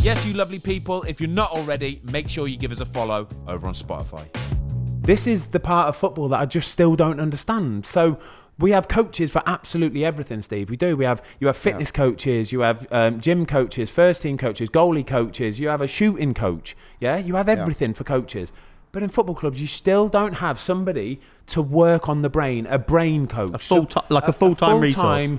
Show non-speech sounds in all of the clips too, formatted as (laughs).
Yes, you lovely people, if you're not already, make sure you give us a follow over on Spotify. This is the part of football that I just still don't understand. So we have coaches for absolutely everything, Steve. We do. We have you have fitness coaches, you have um, gym coaches, first team coaches, goalie coaches. You have a shooting coach. Yeah, you have everything for coaches. But in football clubs, you still don't have somebody to work on the brain, a brain coach, A full like a full-time resource.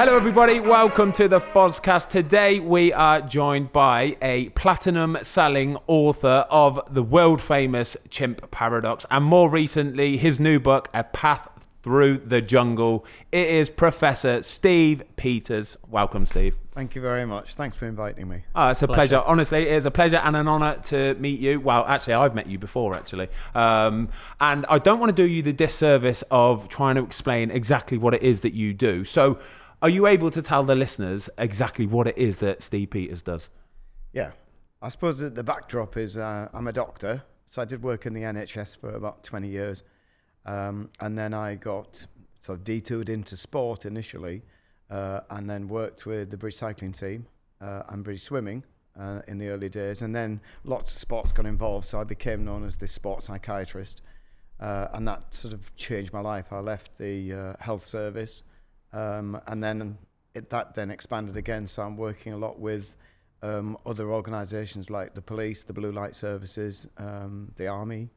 Hello, everybody. Welcome to the Fozcast. Today, we are joined by a platinum selling author of the world famous Chimp Paradox, and more recently, his new book, A Path Through the Jungle. It is Professor Steve Peters. Welcome, Steve. Thank you very much. Thanks for inviting me. Oh, it's a pleasure. Honestly, it is a pleasure and an honour to meet you. Well, actually, I've met you before, actually. Um, and I don't want to do you the disservice of trying to explain exactly what it is that you do. So, are you able to tell the listeners exactly what it is that Steve Peters does? Yeah, I suppose that the backdrop is uh, I'm a doctor, so I did work in the NHS for about 20 years, um, and then I got sort of detoured into sport initially, uh, and then worked with the British cycling team uh, and British swimming uh, in the early days, and then lots of sports got involved, so I became known as the sports psychiatrist, uh, and that sort of changed my life. I left the uh, health service. Um, and then it, that then expanded again. So I'm working a lot with um, other organisations like the police, the blue light services, um, the army,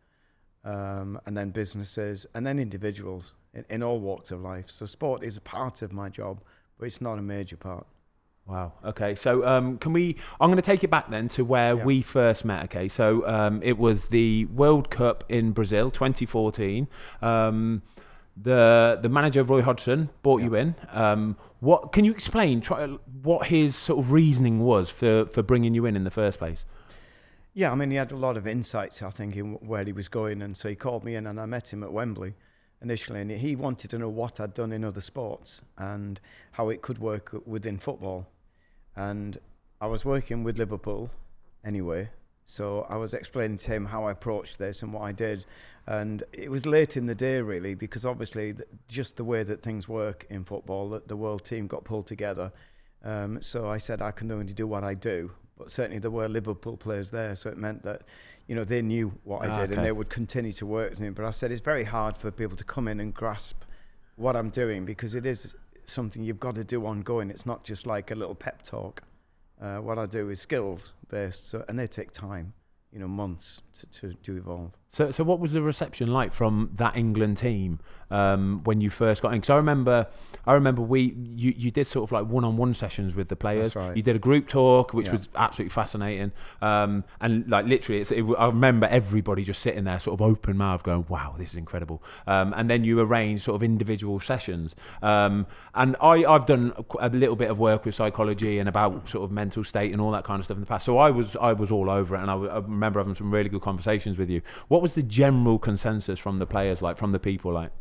um, and then businesses, and then individuals in, in all walks of life. So sport is a part of my job, but it's not a major part. Wow. Okay. So, um, can we? I'm going to take it back then to where Yeah. we first met. Okay. So, um, it was the World Cup in Brazil, 2014. Um, the the manager Roy Hodgson brought you in. Um, what can you explain? Try, what his sort of reasoning was for for bringing you in in the first place? Yeah, I mean, he had a lot of insights, I think, in where he was going. And so he called me in, and I met him at Wembley initially. And he wanted to know what I'd done in other sports and how it could work within football. And I was working with Liverpool anyway. So I was explaining to him how I approached this and what I did. And it was late in the day, really, because obviously, just the way that things work in football, that the world team got pulled together. Um, so I said I can only do what I do, but certainly there were Liverpool players there, so it meant that you know they knew what I Ah, did okay. and they would continue to work with me. But I said it's very hard for people to come in and grasp what I'm doing because it is something you've got to do ongoing. It's not just like a little pep talk. Uh, what I do is skills based, so and they take time, you know, months to, to, to evolve. So, so what was the reception like from that England team um, when you first got in? Because I remember, I remember we you, you did sort of like one-on-one sessions with the players. Right. You did a group talk, which Yeah. was absolutely fascinating. Um, and like literally, it's, it, I remember everybody just sitting there, sort of open mouth, going, "Wow, this is incredible." Um, and then you arranged sort of individual sessions. Um, and I, I've done a little bit of work with psychology and about sort of mental state and all that kind of stuff in the past. So I was, I was all over it, and I remember having some really good conversations with you. What was the general consensus from the players, like from the people, like?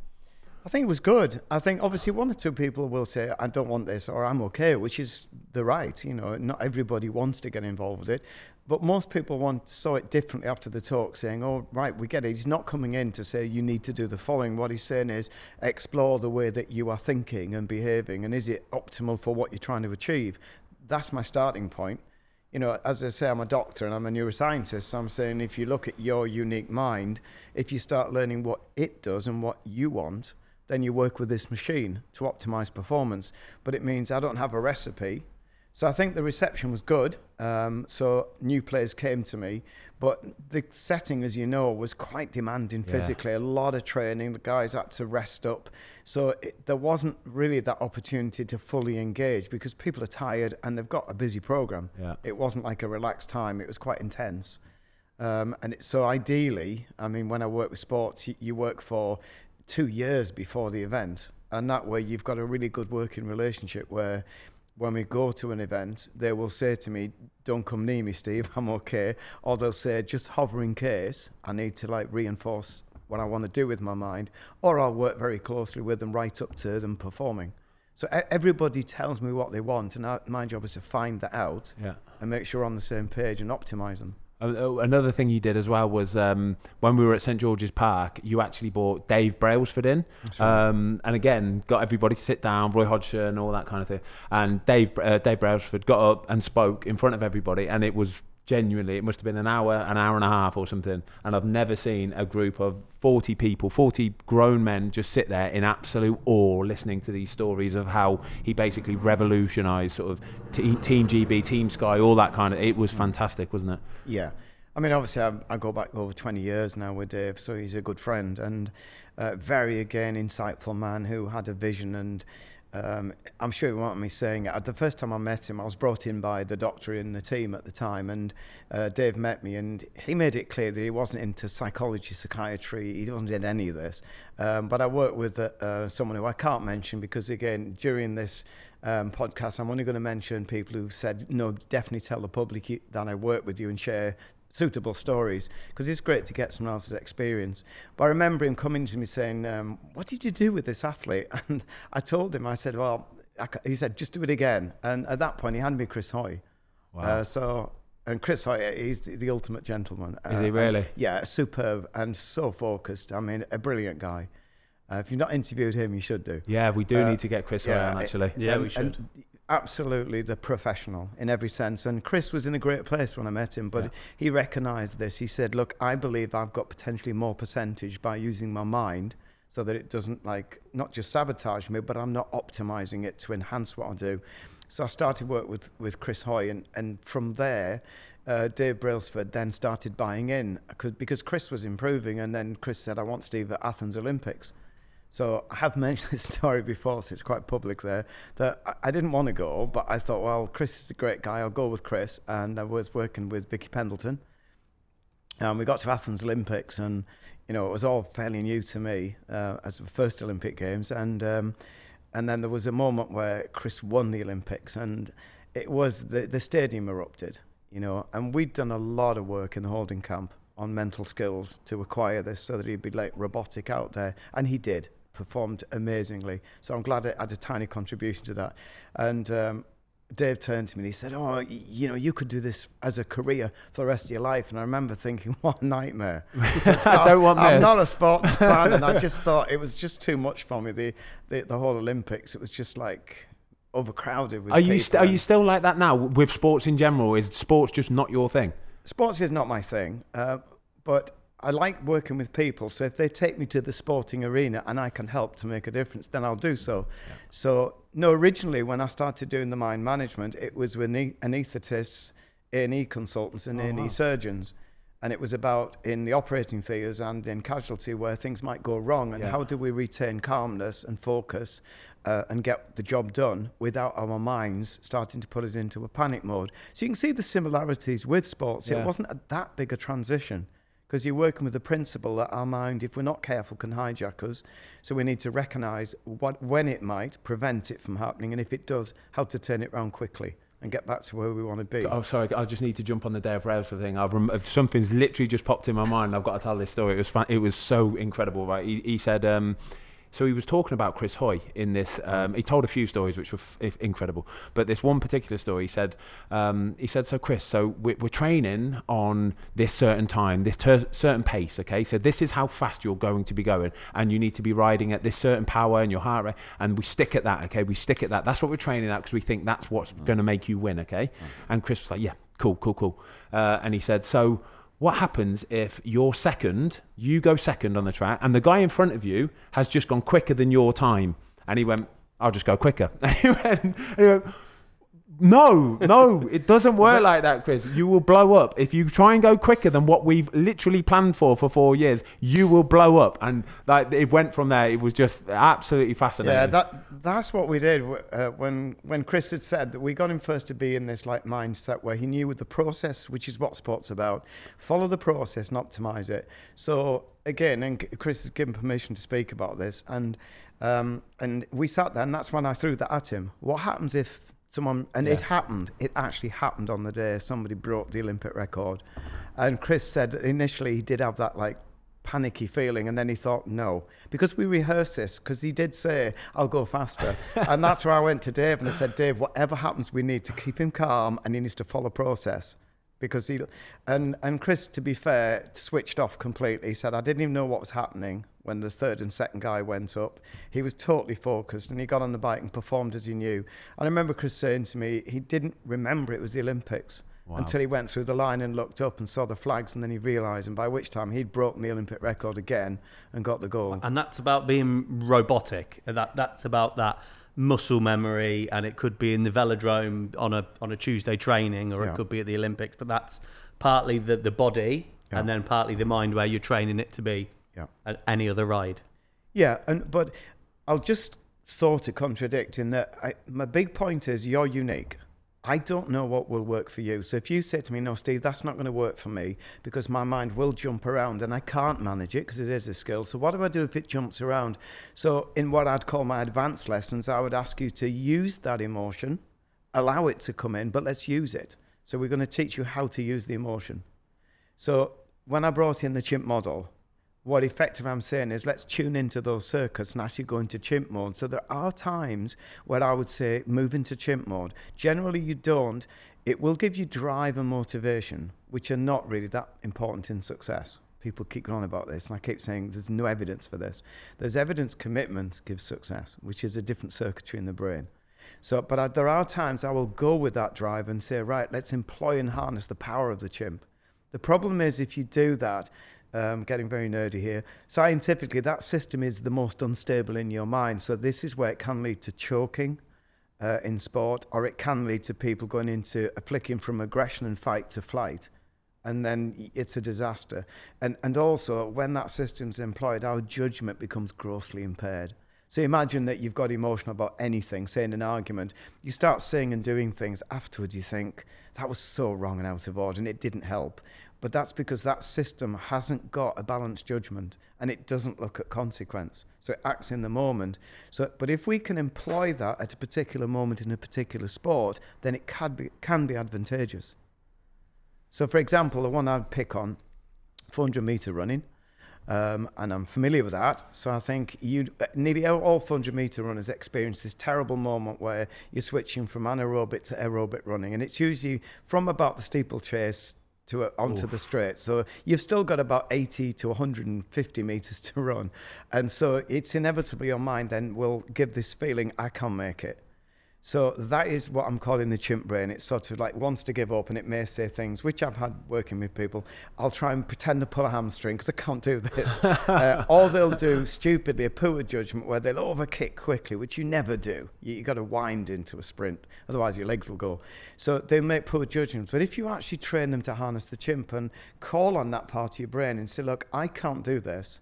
I think it was good. I think obviously one or two people will say, I don't want this or I'm okay, which is the right. You know, not everybody wants to get involved with it. But most people want saw it differently after the talk, saying, Oh, right, we get it. He's not coming in to say you need to do the following. What he's saying is explore the way that you are thinking and behaving and is it optimal for what you're trying to achieve? That's my starting point you know, as I say, I'm a doctor and I'm a neuroscientist. So I'm saying if you look at your unique mind, if you start learning what it does and what you want, then you work with this machine to optimize performance. But it means I don't have a recipe. So I think the reception was good. Um, so new players came to me, but the setting, as you know, was quite demanding Yeah. physically. A lot of training. The guys had to rest up. So it, there wasn't really that opportunity to fully engage because people are tired and they've got a busy program. Yeah. It wasn't like a relaxed time. It was quite intense. Um, and it, so ideally, I mean, when I work with sports, you, you work for two years before the event. and that way you've got a really good working relationship where when we go to an event, they will say to me, "Don't come near me, Steve. (laughs) I'm okay," or they'll say, "Just hover in case I need to like reinforce what I want to do with my mind," or I'll work very closely with them right up to them performing. So everybody tells me what they want, and I, my job is to find that out Yeah. and make sure we're on the same page and optimize them. Uh, uh, Another thing you did as well was um, when we were at St George's Park, you actually brought Dave Brailsford in, um, and again got everybody to sit down, Roy Hodgson, all that kind of thing. And Dave uh, Dave Brailsford got up and spoke in front of everybody, and it was genuinely it must have been an hour, an hour and a half or something. And I've never seen a group of forty people, forty grown men, just sit there in absolute awe, listening to these stories of how he basically revolutionised sort of te- Team GB, Team Sky, all that kind of. It was fantastic, wasn't it? Yeah. I mean, obviously, I, I go back over 20 years now with Dave, so he's a good friend and uh, very, again, insightful man who had a vision. And um, I'm sure you mind me saying it. The first time I met him, I was brought in by the doctor in the team at the time, and uh, Dave met me, and he made it clear that he wasn't into psychology, psychiatry, he wasn't in any of this. Um, but I worked with uh, someone who I can't mention because, again, during this um, podcast, I'm only going to mention people who've said, no, definitely tell the public that I work with you and share suitable stories because it's great to get someone else's experience. But I remember him coming to me saying, um, What did you do with this athlete? (laughs) And I told him, I said, Well, I he said, Just do it again. And at that point, he handed me Chris Hoy. Wow. Uh, so, and Chris Hoy, he's the, the ultimate gentleman. Is he and- really? yeah, superb and so focused. I mean, a brilliant guy. Uh, if you've not interviewed him, you should do. Yeah, we do Uh, need to get Chris Hoy yeah, on it- actually. Yeah, and, we should. and absolutely the professional in every sense. And Chris was in a great place when I met him, but Yeah. he recognised this. He said, "Look, I believe I've got potentially more percentage by using my mind." So that it doesn't like not just sabotage me, but I'm not optimizing it to enhance what I do. So I started work with with Chris Hoy, and and from there, uh, Dave Brailsford then started buying in because Chris was improving, and then Chris said, "I want Steve at Athens Olympics." So I have mentioned (laughs) this story before, so it's quite public there. That I- didn't want to go, but I thought, well, Chris is a great guy. I'll go with Chris, and I was working with Vicky Pendleton. And we got to Athens Olympics, and you know it was all fairly new to me uh, as the first Olympic Games, and um, and then there was a moment where Chris won the Olympics, and it was the the stadium erupted, you know, and we'd done a lot of work in the holding camp on mental skills to acquire this, so that he'd be like robotic out there, and he did performed amazingly. So I'm glad I had a tiny contribution to that, and. Um, Dave turned to me and he said, "Oh, you know, you could do this as a career for the rest of your life." And I remember thinking, (laughs) "What a nightmare!" I (laughs) don't want I'm this. not a sports fan, and I just thought it was just too much for me. The the, the whole Olympics, it was just like overcrowded with Are you st- are you still like that now with sports in general? Is sports just not your thing? sports is not my thing, uh, but I like working with people. So if they take me to the sporting arena and I can help to make a difference, then I'll do so. So no, originally when I started doing the mind management, it was with anaesthetists, A&E consultants, and A&E surgeons. And it was about in the operating theatres and in casualty where things might go wrong, and Yeah. how do we retain calmness and focus uh, and get the job done without our minds starting to put us into a panic mode. So you can see the similarities with sports. Yeah. It wasn't a, that big a transition because you're working with the principle that our mind, if we're not careful, can hijack us. So we need to recognise what when it might, prevent it from happening, and if it does, how to turn it around quickly and get back to where we want to be. Oh, sorry. I just need to jump on the Dave Brailsford thing. I've rem- something's literally just popped in my mind. I've got to tell this story. It was fan- it was so incredible. Right? He, he said. Um, so he was talking about Chris Hoy in this. Um, he told a few stories which were f- incredible, but this one particular story, he said, um, he said, so Chris, so we're, we're training on this certain time, this ter- certain pace. Okay, so this is how fast you're going to be going, and you need to be riding at this certain power and your heart rate, and we stick at that. Okay, we stick at that. That's what we're training at because we think that's what's going to make you win. Okay, and Chris was like, yeah, cool, cool, cool, uh, and he said, so what happens if you're second, you go second on the track, and the guy in front of you has just gone quicker than your time? And he went, I'll just go quicker. (laughs) And he went, and he went No, no, it doesn't work like that, Chris. You will blow up if you try and go quicker than what we've literally planned for for four years. You will blow up, and like it went from there. It was just absolutely fascinating. Yeah, that that's what we did uh, when when Chris had said that we got him first to be in this like mindset where he knew with the process, which is what sport's about, follow the process and optimize it. So again, and Chris has given permission to speak about this, and um, and we sat there, and that's when I threw that at him. What happens if someone and it happened. It actually happened on the day somebody broke the olympic record. And chris said initially he did have that like panicky feeling and then he thought no because we rehearsed this because he did say i'll go faster. (laughs) And that's where i went to dave and i said dave whatever happens we need to keep him calm and he needs to follow process because he and and chris to be fair switched off completely he said i didn't even know what was happening when the third and second guy went up. He was totally focused and he got on the bike and performed as he knew. And I remember Chris saying to me, he didn't remember it was the Olympics wow. until he went through the line and looked up and saw the flags and then he realised, and by which time he'd broken the Olympic record again and got the goal. And that's about being robotic. That That's about that muscle memory and it could be in the velodrome on a on a Tuesday training or yeah. it could be at the Olympics but that's partly the the body yeah. and then partly the mind where you're training it to be yeah. at any other ride. Yeah, and but I'll just sort of contradict in that I, my big point is you're unique. I don't know what will work for you. So if you say to me, no, Steve, that's not going to work for me because my mind will jump around and I can't manage it because it is a skill. So what do I do if it jumps around? So in what I'd call my advanced lessons, I would ask you to use that emotion, allow it to come in, but let's use it. So we're going to teach you how to use the emotion. So when I brought in the chimp model, what effective I'm saying is let's tune into those circuits and actually go into chimp mode. So there are times where I would say move into chimp mode. Generally, you don't. It will give you drive and motivation, which are not really that important in success. People keep going on about this, and I keep saying there's no evidence for this. There's evidence commitment gives success, which is a different circuitry in the brain. So, but I, there are times I will go with that drive and say, right, let's employ and harness the power of the chimp. The problem is if you do that, um, getting very nerdy here. Scientifically, that system is the most unstable in your mind. So this is where it can lead to choking uh, in sport, or it can lead to people going into a flicking from aggression and fight to flight. And then it's a disaster. And, and also, when that system's employed, our judgment becomes grossly impaired. So imagine that you've got emotional about anything, say in an argument, you start saying and doing things afterwards, you think, that was so wrong and out of order, and it didn't help. But that's because that system hasn't got a balanced judgment and it doesn't look at consequence. So it acts in the moment. So, but if we can employ that at a particular moment in a particular sport, then it can be, can be advantageous. So, for example, the one I'd pick on 400 meter running. Um, and I'm familiar with that. So I think you nearly all 400 meter runners experience this terrible moment where you're switching from anaerobic to aerobic running, and it's usually from about the steeplechase to onto Oof. the straight. So you've still got about 80 to 150 meters to run, and so it's inevitably your mind then will give this feeling I can't make it. So that is what I'm calling the chimp brain. It sort of like wants to give up and it may say things, which I've had working with people. I'll try and pretend to pull a hamstring because I can't do this. (laughs) uh, or they'll do stupidly a poor judgment where they'll overkick quickly, which you never do. You, have got to wind into a sprint, otherwise your legs will go. So they make poor judgments. But if you actually train them to harness the chimp and call on that part of your brain and say, look, I can't do this,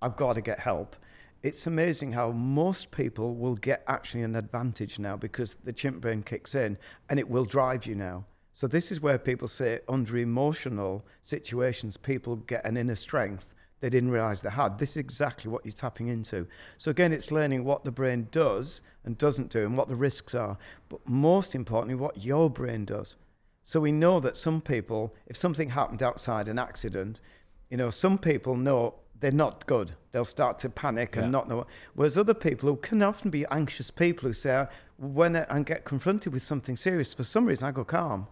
I've got to get help it's amazing how most people will get actually an advantage now because the chimp brain kicks in and it will drive you now. So this is where people say under emotional situations, people get an inner strength they didn't realize they had. This is exactly what you're tapping into. So again, it's learning what the brain does and doesn't do and what the risks are. But most importantly, what your brain does. So we know that some people, if something happened outside an accident, you know, some people know they're not good. They'll start to panic and yeah. not know. Whereas other people who can often be anxious people who say, when I get confronted with something serious, for some reason I go calm.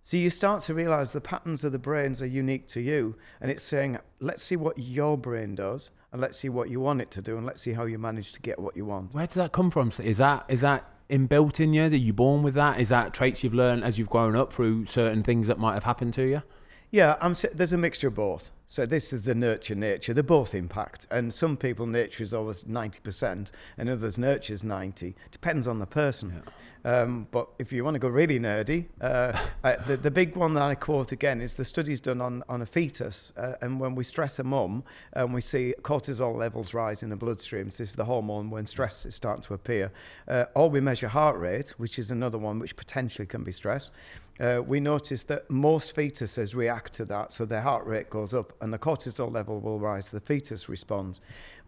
So you start to realize the patterns of the brains are unique to you. And it's saying, let's see what your brain does and let's see what you want it to do and let's see how you manage to get what you want. Where does that come from? Is that is that inbuilt in you? Are you born with that? Is that traits you've learned as you've grown up through certain things that might have happened to you? Yeah, I'm, there's a mixture of both. So this is the nurture nature. They both impact, and some people nature is always ninety percent, and others nurture is ninety. Depends on the person. Um, but if you want to go really nerdy, uh, uh, the, the big one that I quote again is the studies done on, on a fetus. Uh, and when we stress a mum and we see cortisol levels rise in the bloodstream, so this is the hormone when stress is starting to appear, uh, or we measure heart rate, which is another one which potentially can be stress. Uh, we notice that most fetuses react to that, so their heart rate goes up and the cortisol level will rise, the fetus responds.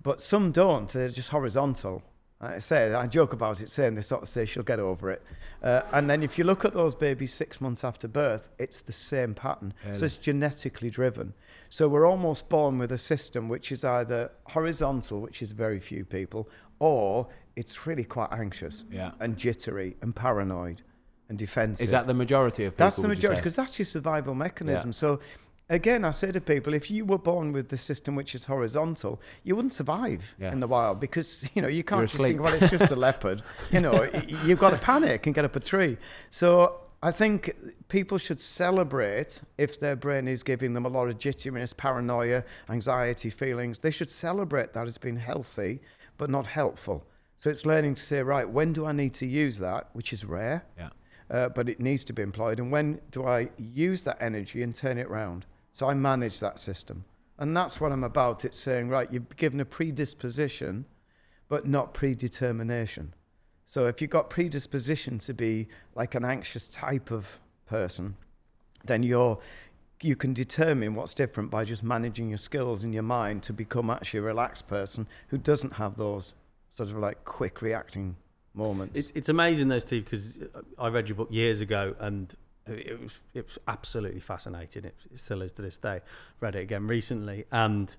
But some don't, they're just horizontal. I say, I joke about it, saying they sort of say she'll get over it. Uh, and then if you look at those babies six months after birth, it's the same pattern. So it's genetically driven. So we're almost born with a system which is either horizontal, which is very few people, or it's really quite anxious Yeah. and jittery and paranoid and defensive. Is that the majority of people? That's the majority because that's your survival mechanism. So, again, I say to people, if you were born with the system which is horizontal, you wouldn't survive Yeah. in the wild because (laughs) you know you can't You're just think, well, it's just a (laughs) leopard. You know, you've got to panic and get up a tree. So. I think people should celebrate if their brain is giving them a lot of jitteriness, paranoia, anxiety feelings. They should celebrate that as being healthy, but not helpful. So it's learning to say, right, when do I need to use that, which is rare Yeah. Uh, but it needs to be employed. And when do I use that energy and turn it round? So I manage that system. And that's what I'm about. It's saying, right, you've given a predisposition, but not predetermination. So if you've got predisposition to be like an anxious type of person, then you're you can determine what's different by just managing your skills in your mind to become actually a relaxed person who doesn't have those sort of like quick reacting moments. It's, it's amazing those two because I read your book years ago and it was it was absolutely fascinating. It, it still is to this day. Read it again recently and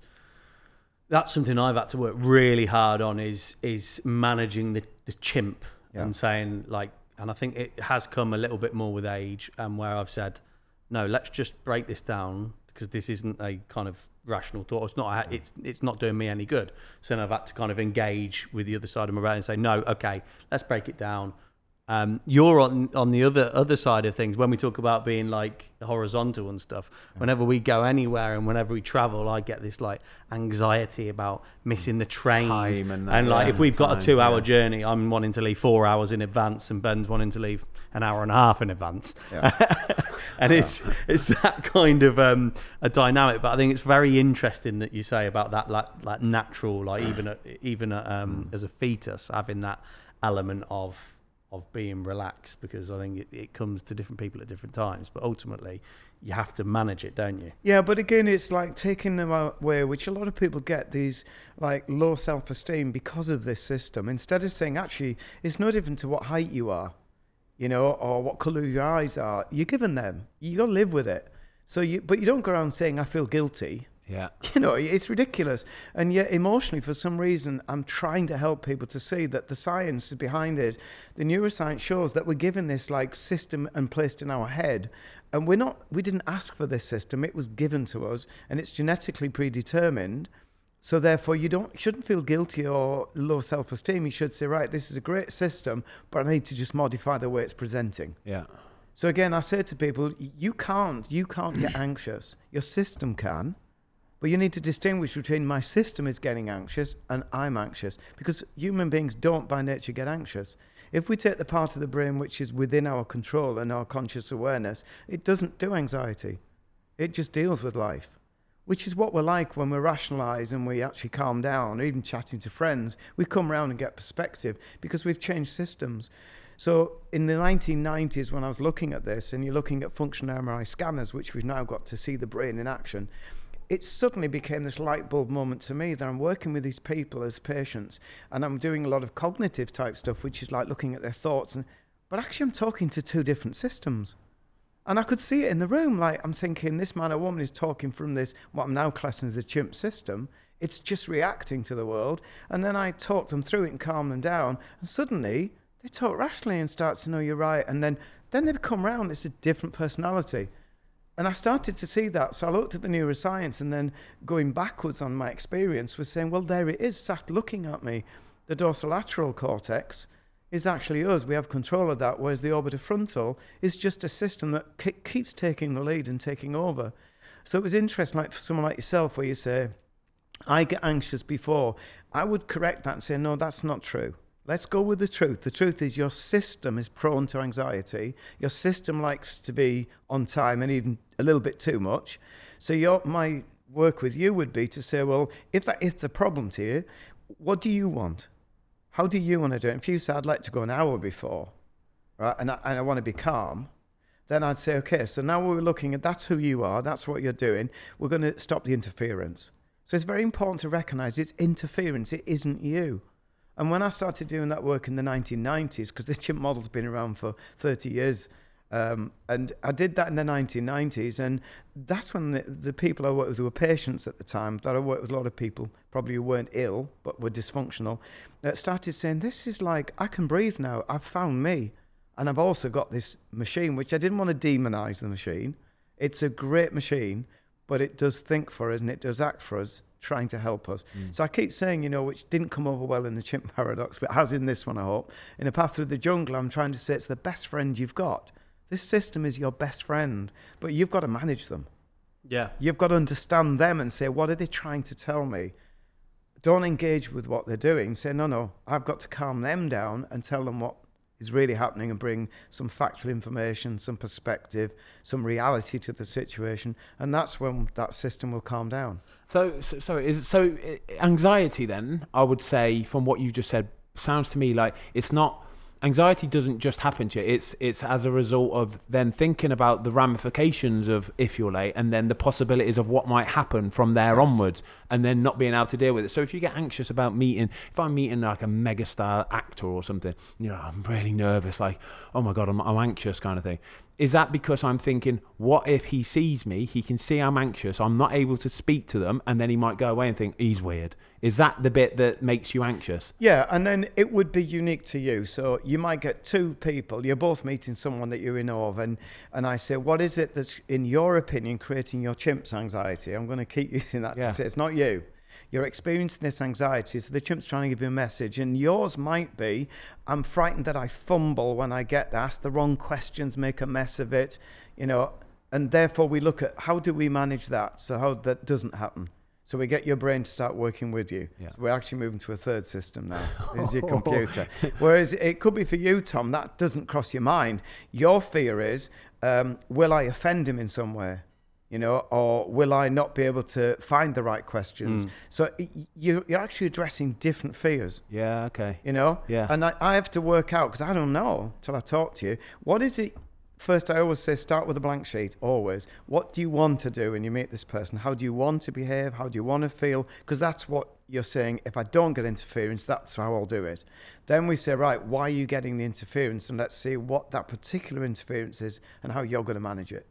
that's something I've had to work really hard on is is managing the, the chimp Yeah. and saying like and I think it has come a little bit more with age and where I've said no let's just break this down because this isn't a kind of rational thought. It's not it's it's not doing me any good. So then I've had to kind of engage with the other side of my brain and say no okay let's break it down um, you're on on the other other side of things when we talk about being like horizontal and stuff. Whenever we go anywhere and whenever we travel, I get this like anxiety about missing the train Time and like yeah, if we've got time, a two-hour yeah. journey, I'm wanting to leave four hours in advance, and Ben's wanting to leave an hour and a half in advance. (laughs) and it's it's that kind of um, a dynamic. But I think it's very interesting that you say about that like like natural, like even at, even at, um, as a fetus having that element of of being relaxed because I think it, it comes to different people at different times. But ultimately, you have to manage it, don't you? Yeah, but again, it's like taking them away, which a lot of people get these like low self esteem because of this system. Instead of saying, actually, it's no different to what height you are, you know, or what colour your eyes are. You're given them. You got to live with it. So you, but you don't go around saying, I feel guilty. Yeah. (laughs) You know, it's ridiculous. And yet, emotionally, for some reason, I'm trying to help people to see that the science is behind it. The neuroscience shows that we're given this like system and placed in our head. And we're not, we didn't ask for this system. It was given to us and it's genetically predetermined. So therefore, you don't shouldn't feel guilty or low self-esteem. You should say, right, this is a great system, but I need to just modify the way it's presenting. Yeah. So again, I say to people, you can't, you can't get (clears throat) anxious. Your system can, but you need to distinguish between my system is getting anxious and I'm anxious because human beings don't by nature get anxious. If we take the part of the brain which is within our control and our conscious awareness, it doesn't do anxiety. It just deals with life, which is what we're like when we rationalize and we actually calm down, or even chatting to friends. We come around and get perspective because we've changed systems. So in the 1990s, when I was looking at this, and you're looking at functional MRI scanners, which we've now got to see the brain in action, it suddenly became this light bulb moment to me that I'm working with these people as patients, and I'm doing a lot of cognitive type stuff, which is like looking at their thoughts. And but actually, I'm talking to two different systems. And I could see it in the room. Like, I'm thinking, this man or woman is talking from this, what I'm now classing as a chimp system. It's just reacting to the world. And then I talk them through it and calm them down. And suddenly, they talk rationally and start to know you're right. And then, then they come round. It's a different personality. And I started to see that. So I looked at the neuroscience and then going backwards on my experience was saying, well, there it is, sat looking at me. The dorsolateral cortex is actually us. We have control of that, whereas the orbitofrontal is just a system that ke- keeps taking the lead and taking over. So it was interesting, like for someone like yourself, where you say, I get anxious before, I would correct that and say, no, that's not true. Let's go with the truth. The truth is your system is prone to anxiety. Your system likes to be on time and even a little bit too much. So your my work with you would be to say, well, if that is the problem to you, what do you want? How do you want to do it? If you say, I'd like to go an hour before, right, and I, and I want to be calm, then I'd say, okay, so now we're looking at that's who you are, that's what you're doing. We're going to stop the interference. So it's very important to recognize it's interference, it isn't you. And when I started doing that work in the 1990s, because the chimp model's been around for 30 years, um, and I did that in the 1990s, and that's when the, the people I worked with were patients at the time. That I worked with a lot of people, probably who weren't ill but were dysfunctional, that started saying, "This is like I can breathe now. I've found me, and I've also got this machine, which I didn't want to demonize the machine. It's a great machine, but it does think for us and it does act for us." Trying to help us. Hmm. So I keep saying, you know, which didn't come over well in the chimp (laughs) paradox, but has in this one, I hope. In a path through the jungle, I'm trying to say it's the best friend you've got. This system is your best friend, but you've got to manage them. Yeah. You've got to understand them and say, what are they trying to tell me? Don't engage with what they're doing. Say, no, no, I've got to calm them down and tell them what is really happening and bring some factual information, some perspective, some reality to the situation. And that's when that system will calm down. So, so sorry, is so uh, anxiety then? I would say from what you just said sounds to me like it's not anxiety doesn't just happen to you. It's it's as a result of then thinking about the ramifications of if you're late and then the possibilities of what might happen from there onwards and then not being able to deal with it. So if you get anxious about meeting if I'm meeting like a megastar actor or something, you know, I'm really nervous, like, oh my god, I'm I'm anxious kind of thing. Is that because I'm thinking, what if he sees me? He can see I'm anxious. I'm not able to speak to them, and then he might go away and think he's weird. Is that the bit that makes you anxious? Yeah, and then it would be unique to you. So you might get two people. You're both meeting someone that you're in awe of, and and I say, what is it that's in your opinion creating your chimp's anxiety? I'm going to keep (laughs) using that Yeah. to say it's not you. You're experiencing this anxiety, so the chimp's trying to give you a message, and yours might be, I'm frightened that I fumble when I get asked the wrong questions, make a mess of it, you know, and therefore we look at how do we manage that so how that doesn't happen. So we get your brain to start working with you. Yeah. So we're actually moving to a third system now. This (laughs) is your computer. Whereas it could be for you, Tom, that doesn't cross your mind. Your fear is, um, will I offend him in some way? You know, or will I not be able to find the right questions? Hmm. So you're, you're actually addressing different fears Yeah, okay. you know? Yeah. And I, I have to work out, because I don't know till I talk to you, what is it? First, I always say start with a blank sheet, always. What do you want to do when you meet this person? How do you want to behave? How do you want to feel? Because that's what you're saying. If I don't get interference, that's how I'll do it. Then we say, right, why are you getting the interference? And let's see what that particular interference is and how you're going to manage it.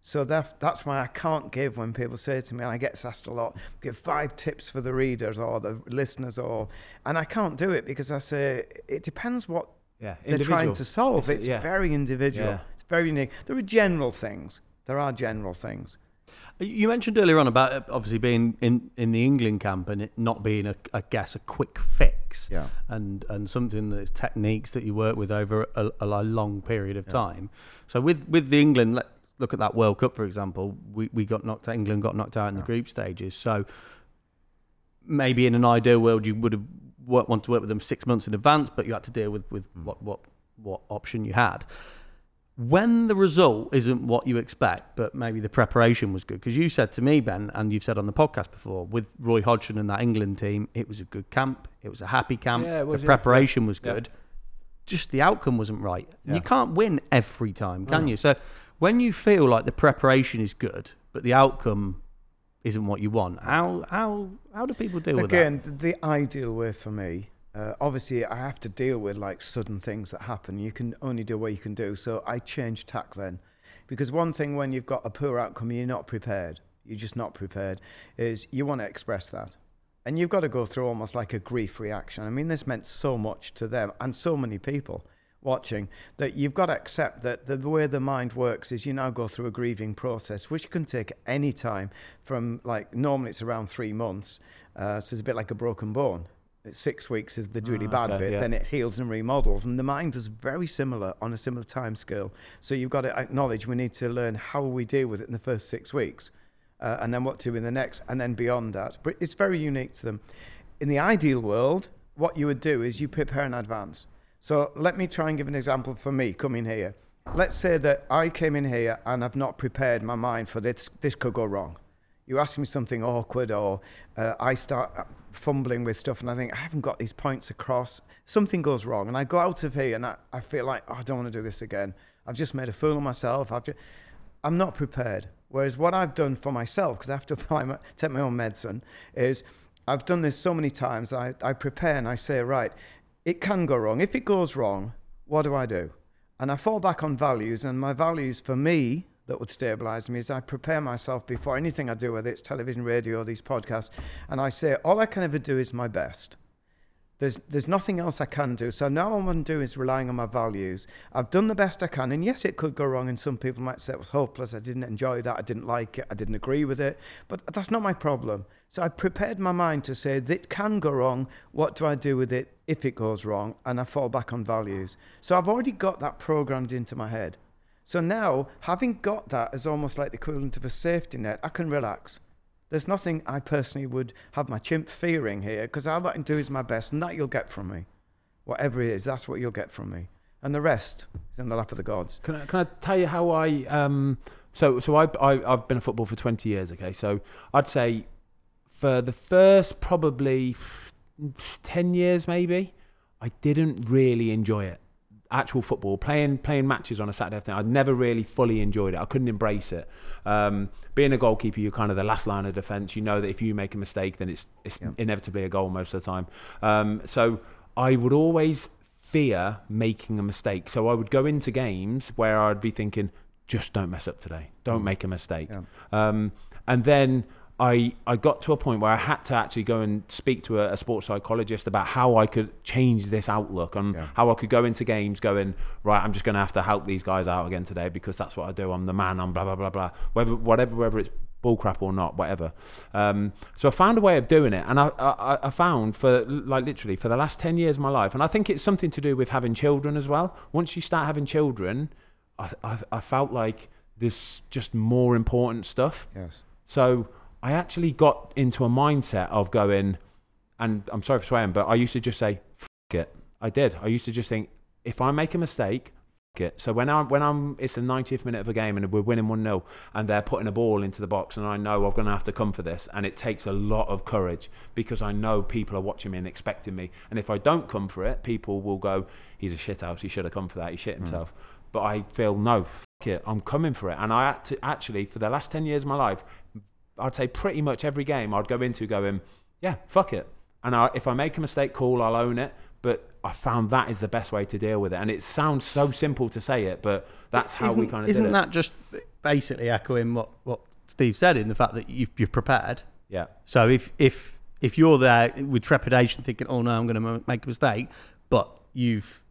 So that, that's why I can't give when people say to me, and I get asked a lot, give five tips for the readers or the listeners, or and I can't do it because I say it depends what Yeah, they're trying to solve. It's- It's, yeah. very individual. Yeah. It's very unique. There are general things. There are general things. You mentioned earlier on about uh, obviously being in, in the England camp and it not being a, I guess, a quick fix. Yeah. And and something that's techniques that you work with over a, a long period of time. So with with the England, look at that World Cup for example. We we got knocked out. England got knocked out in the group stages. So maybe in an ideal world you would have worked, want to work with them six months in advance, but you had to deal with with mm. what what what option you had when the result isn't what you expect, but maybe the preparation was good, because you said to me, Ben, and you've said on the podcast before, with Roy Hodgson and that England team, it was a good camp, it was a happy camp, Yeah, was, the yeah, preparation was yeah. good, just the outcome wasn't right. Yeah. You can't win every time, can you? So when you feel like the preparation is good, but the outcome isn't what you want, how how how do people deal with that? Again, th- the ideal way for me, uh, obviously, I have to deal with like sudden things that happen. You can only do what you can do. So I change tack then. Because one thing when you've got a poor outcome, you're not prepared, you're just not prepared, is you want to express that. And you've got to go through almost like a grief reaction. I mean, this meant so much to them and so many people watching that you've got to accept that the way the mind works is you now go through a grieving process, which can take any time from like normally it's around three months. Uh, so it's a bit like a broken bone. Six weeks is the really Ah, bad okay, bit, yeah. then it heals and remodels. And the mind is very similar on a similar time scale. So you've got to acknowledge we need to learn how we deal with it in the first six weeks. uh, and then what to do in the next, and then beyond that. But it's very unique to them. In the ideal world, what you would do is you prepare in advance. So let me try and give an example for me coming here. Let's say that I came in here and I've not prepared my mind for this. This could go wrong. You ask me something awkward, or uh, I start fumbling with stuff, and I think I haven't got these points across. Something goes wrong, and I go out of here and I, I feel like oh, I don't want to do this again. I've just made a fool of myself. I've just, I'm not prepared. Whereas what I've done for myself, because I have to (laughs) apply my, take my own medicine, is I've done this so many times. I, I prepare and I say, right, it can go wrong. If it goes wrong, what do I do? And I fall back on values, and my values for me that would stabilize me is I prepare myself before anything I do, whether it's television, radio, or these podcasts, and I say, all I can ever do is my best. There's, there's nothing else I can do. So now all I'm doing is relying on my values. I've done the best I can. And yes, it could go wrong. And some people might say it was hopeless. I didn't enjoy that. I didn't like it. I didn't agree with it. But that's not my problem. So I prepared my mind to say that can go wrong. What do I do with it if it goes wrong? And I fall back on values. So I've already got that programmed into my head. So now, having got that as almost like the equivalent of a safety net, I can relax. There's nothing I personally would have my chimp fearing here because all I can do is my best, and that you'll get from me. Whatever it is, that's what you'll get from me. And the rest is in the lap of the gods. Can I, can I tell you how I um so so I, I I've been a football for 20 years okay so I'd say for the first probably 10 years maybe I didn't really enjoy it actual football playing playing matches on a Saturday afternoon I'd never really fully enjoyed it I couldn't embrace it um, being a goalkeeper you're kind of the last line of defence you know that if you make a mistake then it's it's Yeah. inevitably a goal most of the time um, so I would always fear making a mistake. So I would go into games where I'd be thinking, just don't mess up today. Don't make a mistake. Yeah. Um, and then I I got to a point where I had to actually go and speak to a, a sports psychologist about how I could change this outlook and Yeah. how I could go into games going right. I'm just going to have to help these guys out again today because that's what I do. I'm the man. I'm blah blah blah blah. Whether whatever whether it's bullcrap or not, whatever. Um, so I found a way of doing it, and I, I, I found for like literally for the last ten years of my life, and I think it's something to do with having children as well. Once you start having children, I, I, I felt like there's just more important stuff. Yes. So I actually got into a mindset of going, and I'm sorry for swearing, but I used to just say, "F it." I did. I used to just think, if I make a mistake, f- it. So when I'm when I'm it's the 90th minute of a game and we're winning one 0 and they're putting a ball into the box and I know I'm going to have to come for this and it takes a lot of courage because I know people are watching me and expecting me and if I don't come for it, people will go, "He's a shithouse. He should have come for that. He shit hmm. himself." But I feel no, it. I'm coming for it, and I had to actually for the last 10 years of my life, I'd say pretty much every game I'd go into going, yeah, fuck it. And I, if I make a mistake, cool, I'll own it. But I found that is the best way to deal with it. And it sounds so simple to say it, but that's how we kind of Isn't that just basically echoing what, what Steve said in the fact that you've, you're prepared? Yeah. So if if if you're there with trepidation, thinking, "Oh no, I'm going to make a mistake," but you've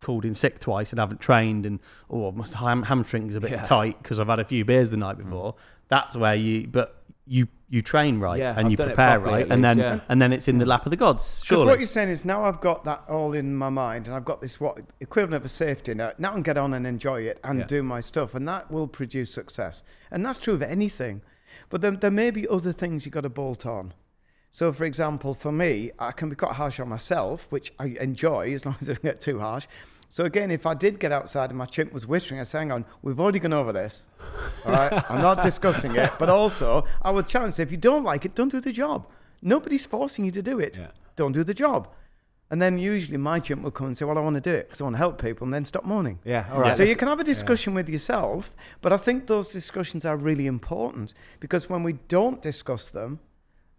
called in sick twice and haven't trained, and oh, my ham- hamstring's a bit Yeah. tight because I've had a few beers the night mm. before. That's where you, but you you train right Yeah, and I've you prepare properly right, at and then yeah. and then it's in the lap of the gods. Because what you're saying is now I've got that all in my mind and I've got this what equivalent of a safety net. Now I can get on and enjoy it and Yeah. do my stuff, and that will produce success. And that's true of anything. But then there may be other things you've got to bolt on. So, for example, for me, I can be quite harsh on myself, which I enjoy as long (laughs) as I don't get too harsh. So again, if I did get outside and my chimp was whistling, I'd say, hang on, we've already gone over this. All right, I'm not discussing it, but also I would challenge if you don't like it, don't do the job. Nobody's forcing you to do it. Yeah. Don't do the job. And then usually my chimp will come and say, well, I want to do it because I want to help people, and then stop moaning. Yeah, all right. So you can have a discussion with yourself, but I think those discussions are really important because when we don't discuss them,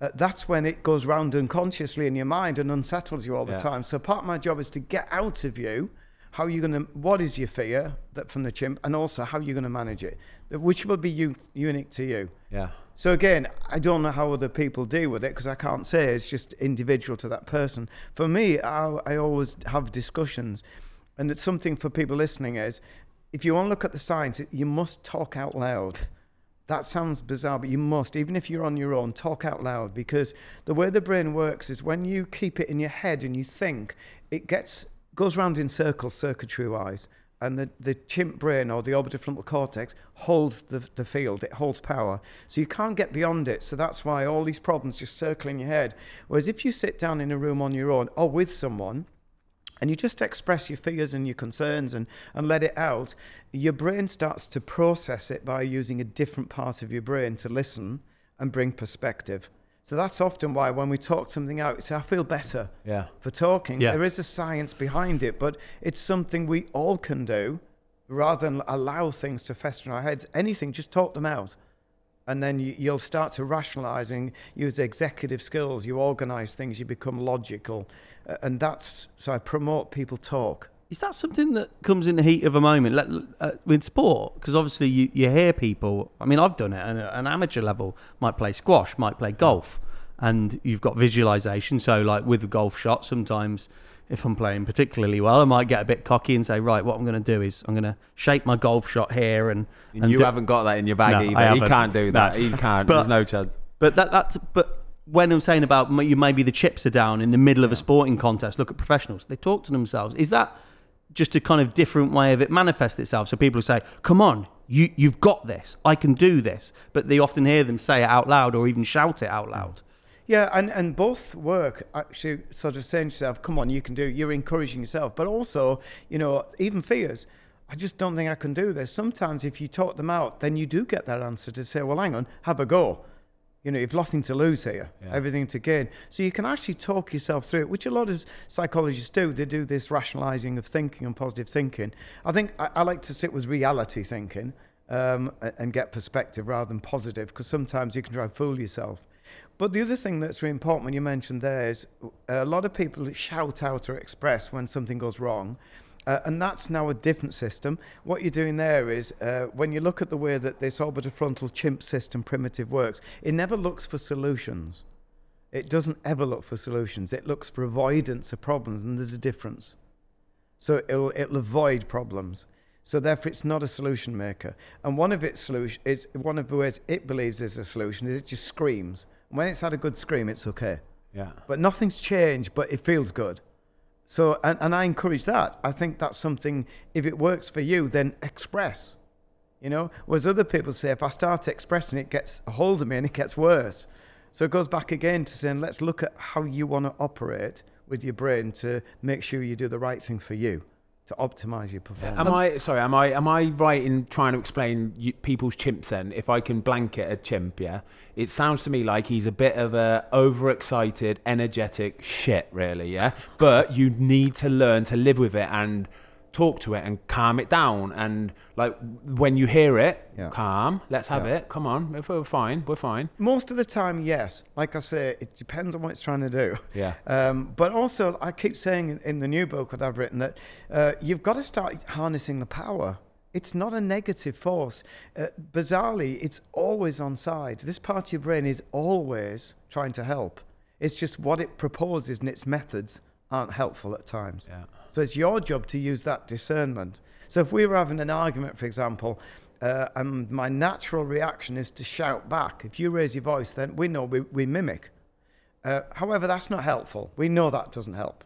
uh, that's when it goes round unconsciously in your mind and unsettles you all the Yeah. time. So part of my job is to get out of you how are you're going to, what is your fear that from the chimp, and also how are you're going to manage it, which will be u- unique to you. Yeah. So again, I don't know how other people deal with it because I can't say it's just individual to that person. For me, I, I always have discussions, and it's something for people listening is, if you want to look at the science, you must talk out loud. That sounds bizarre, but you must, even if you're on your own, talk out loud because the way the brain works is when you keep it in your head and you think, it gets goes round in circles, circuitry wise, and the, the chimp brain or the orbitofrontal cortex holds the, the field, it holds power. So you can't get beyond it. So that's why all these problems just circle in your head. Whereas if you sit down in a room on your own or with someone, and you just express your fears and your concerns and, and let it out, your brain starts to process it by using a different part of your brain to listen and bring perspective. So that's often why when we talk something out, it's I feel better Yeah. for talking. Yeah. There is a science behind it, but it's something we all can do rather than allow things to fester in our heads. Anything, just talk them out. And then you, you'll start to rationalizing, use executive skills, you organize things, you become logical. And that's so I promote people talk. Is that something that comes in the heat of a moment Let- uh, with sport? Because obviously you, you hear people. I mean, I've done it at an amateur level. Might play squash, might play golf, and you've got visualization. So, like with the golf shot, sometimes if I'm playing particularly well, I might get a bit cocky and say, right, what I'm going to do is I'm going to shape my golf shot here, and, And you do- haven't got that in your bag No, either. I He can't do that. No. He can't. But- There's no chance. But that that's but when I'm saying about you maybe the chips are down in the middle of a sporting contest, look at professionals. They talk to themselves. Is that just a kind of different way of it manifest itself? So people say, "Come on, you you've got this. I can do this." But they often hear them say it out loud or even shout it out loud. Yeah, and, and both work actually sort of saying to yourself, come on, you can do. You're encouraging yourself. But also, you know, even fears. I just don't think I can do this. Sometimes if you talk them out, then you do get that answer to say, well, hang on, have a go. You know, you've nothing to lose here, Yeah. everything to gain. So you can actually talk yourself through it, which a lot of psychologists do. They do this rationalizing of thinking and positive thinking. I think I, I like to sit with reality thinking um, and get perspective rather than positive, because sometimes you can try to fool yourself. But the other thing that's really important when you mentioned there is a lot of people shout out or express when something goes wrong. Uh, and that's now a different system. What you're doing there is uh, when you look at the way that this orbitofrontal chimp system primitive works, it never looks for solutions. It doesn't ever look for solutions. It looks for avoidance of problems, and there's a difference. So it'll, it'll avoid problems. So therefore, it's not a solution maker. And one of its solution is one of the ways it believes is a solution is it just screams. When it's had a good scream, it's okay. Yeah. But nothing's changed, but it feels good. So, and, and I encourage that. I think that's something, if it works for you, then express. You know, whereas other people say, if I start expressing, it gets a hold of me and it gets worse. So it goes back again to saying, let's look at how you want to operate with your brain to make sure you do the right thing for you to optimize your performance. Am I sorry? Am I am I right in trying to explain you, people's chimps? Then, if I can blanket a chimp, yeah, it sounds to me like he's a bit of a overexcited, energetic shit, really, yeah. But you need to learn to live with it and talk to it and calm it down. And like when you hear it, Yeah. calm. Let's have Yeah. it. Come on, if we're fine, we're fine. Most of the time, yes. Like I say, it depends on what it's trying to do. Yeah. Um, but also, I keep saying in, the new book that I've written that uh, you've got to start harnessing the power. It's not a negative force. Uh, bizarrely, it's always on side. This part of your brain is always trying to help. It's just what it proposes and its methods aren't helpful at times. Yeah. So it's your job to use that discernment. So if we were having an argument, for example, uh, and my natural reaction is to shout back, if you raise your voice, then we know we, we mimic. Uh, however, that's not helpful. We know that doesn't help.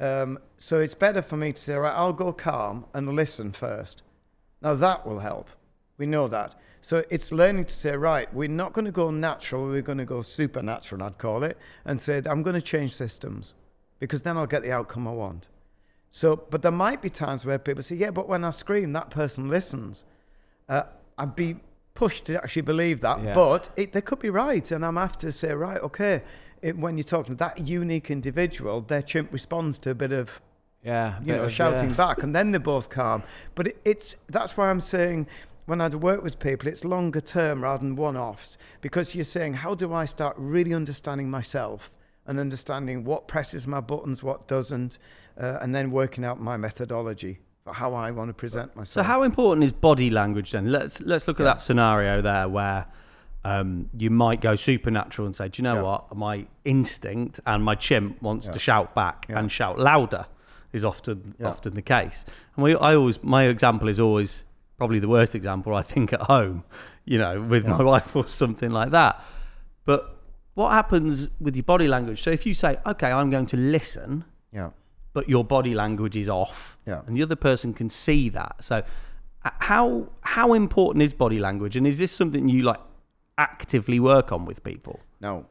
Um, so it's better for me to say, right, I'll go calm and listen first. Now that will help. We know that. So it's learning to say, right, we're not going to go natural, we're going to go supernatural, I'd call it, and say, I'm going to change systems because then I'll get the outcome I want. So, but there might be times where people say, yeah, but when I scream, that person listens. Uh, I'd be pushed to actually believe that, Yeah. but it, they could be right. And I'm have to say, right, okay, it, when you're talking to that unique individual, their chimp responds to a bit of Yeah. you know, of- shouting yeah. back, and then they're both calm. But it, it's that's why I'm saying when I'd work with people, it's longer term rather than one-offs because you're saying, how do I start really understanding myself and understanding what presses my buttons, what doesn't, uh, and then working out my methodology for how I want to present myself. So how important is body language then? Let's let's look at that scenario there where um, you might go supernatural and say, do you know Yeah. what? My instinct and my chimp wants Yeah. to shout back Yeah. and shout louder is often Yeah. often the case. And we, I always my example is always probably the worst example I think at home, you know, with my (laughs) wife or something like that. But what happens with your body language? So if you say, okay, I'm going to listen, yeah, but your body language is off, Yeah. and the other person can see that. So, uh, how how important is body language, and is this something you like actively work on with people? No.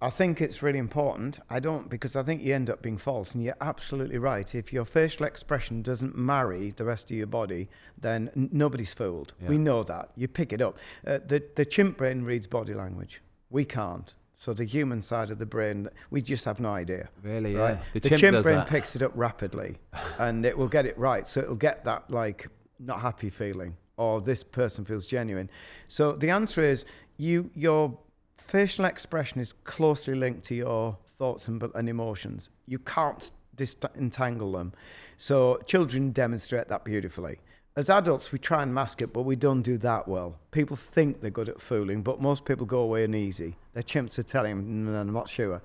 I think it's really important. I don't because I think you end up being false, and you're absolutely right. If your facial expression doesn't marry the rest of your body, then n- nobody's fooled. We know that. You pick it up. Uh, the the chimp brain reads body language. We can't. So the human side of the brain, we just have no idea. Really, right? yeah. The The, chimp chimp, brain that. picks it up rapidly, (laughs) and it will get it right. So it'll get that like not happy feeling, or this person feels genuine. So the answer is you your facial expression is closely linked to your thoughts and, and emotions. You can't disentangle them. So children demonstrate that beautifully. As adults, we try and mask it, but we don't do that well. People think they're good at fooling, but most people go away uneasy. Their chimps are telling "Mm, I'm not sure.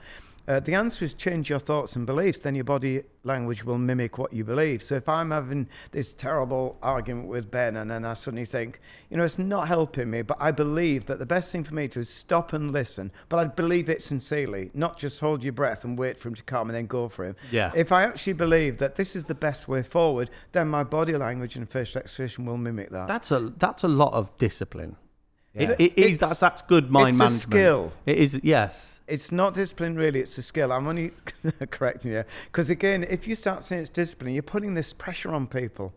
Uh, the answer is change your thoughts and beliefs, then your body language will mimic what you believe. So if I'm having this terrible argument with Ben and then I suddenly think, you know, it's not helping me, but I believe that the best thing for me to do is stop and listen, but I believe it sincerely, not just hold your breath and wait for him to come and then go for him. Yeah. If I actually believe that this is the best way forward, then my body language and facial expression will mimic that. That's a that's a lot of discipline. Yeah. It, it is It's- that's that's good mind it's a skill. It is yes. It's not discipline, really. It's a skill. I'm only (laughs) correcting you because again, if you start saying it's discipline, you're putting this pressure on people.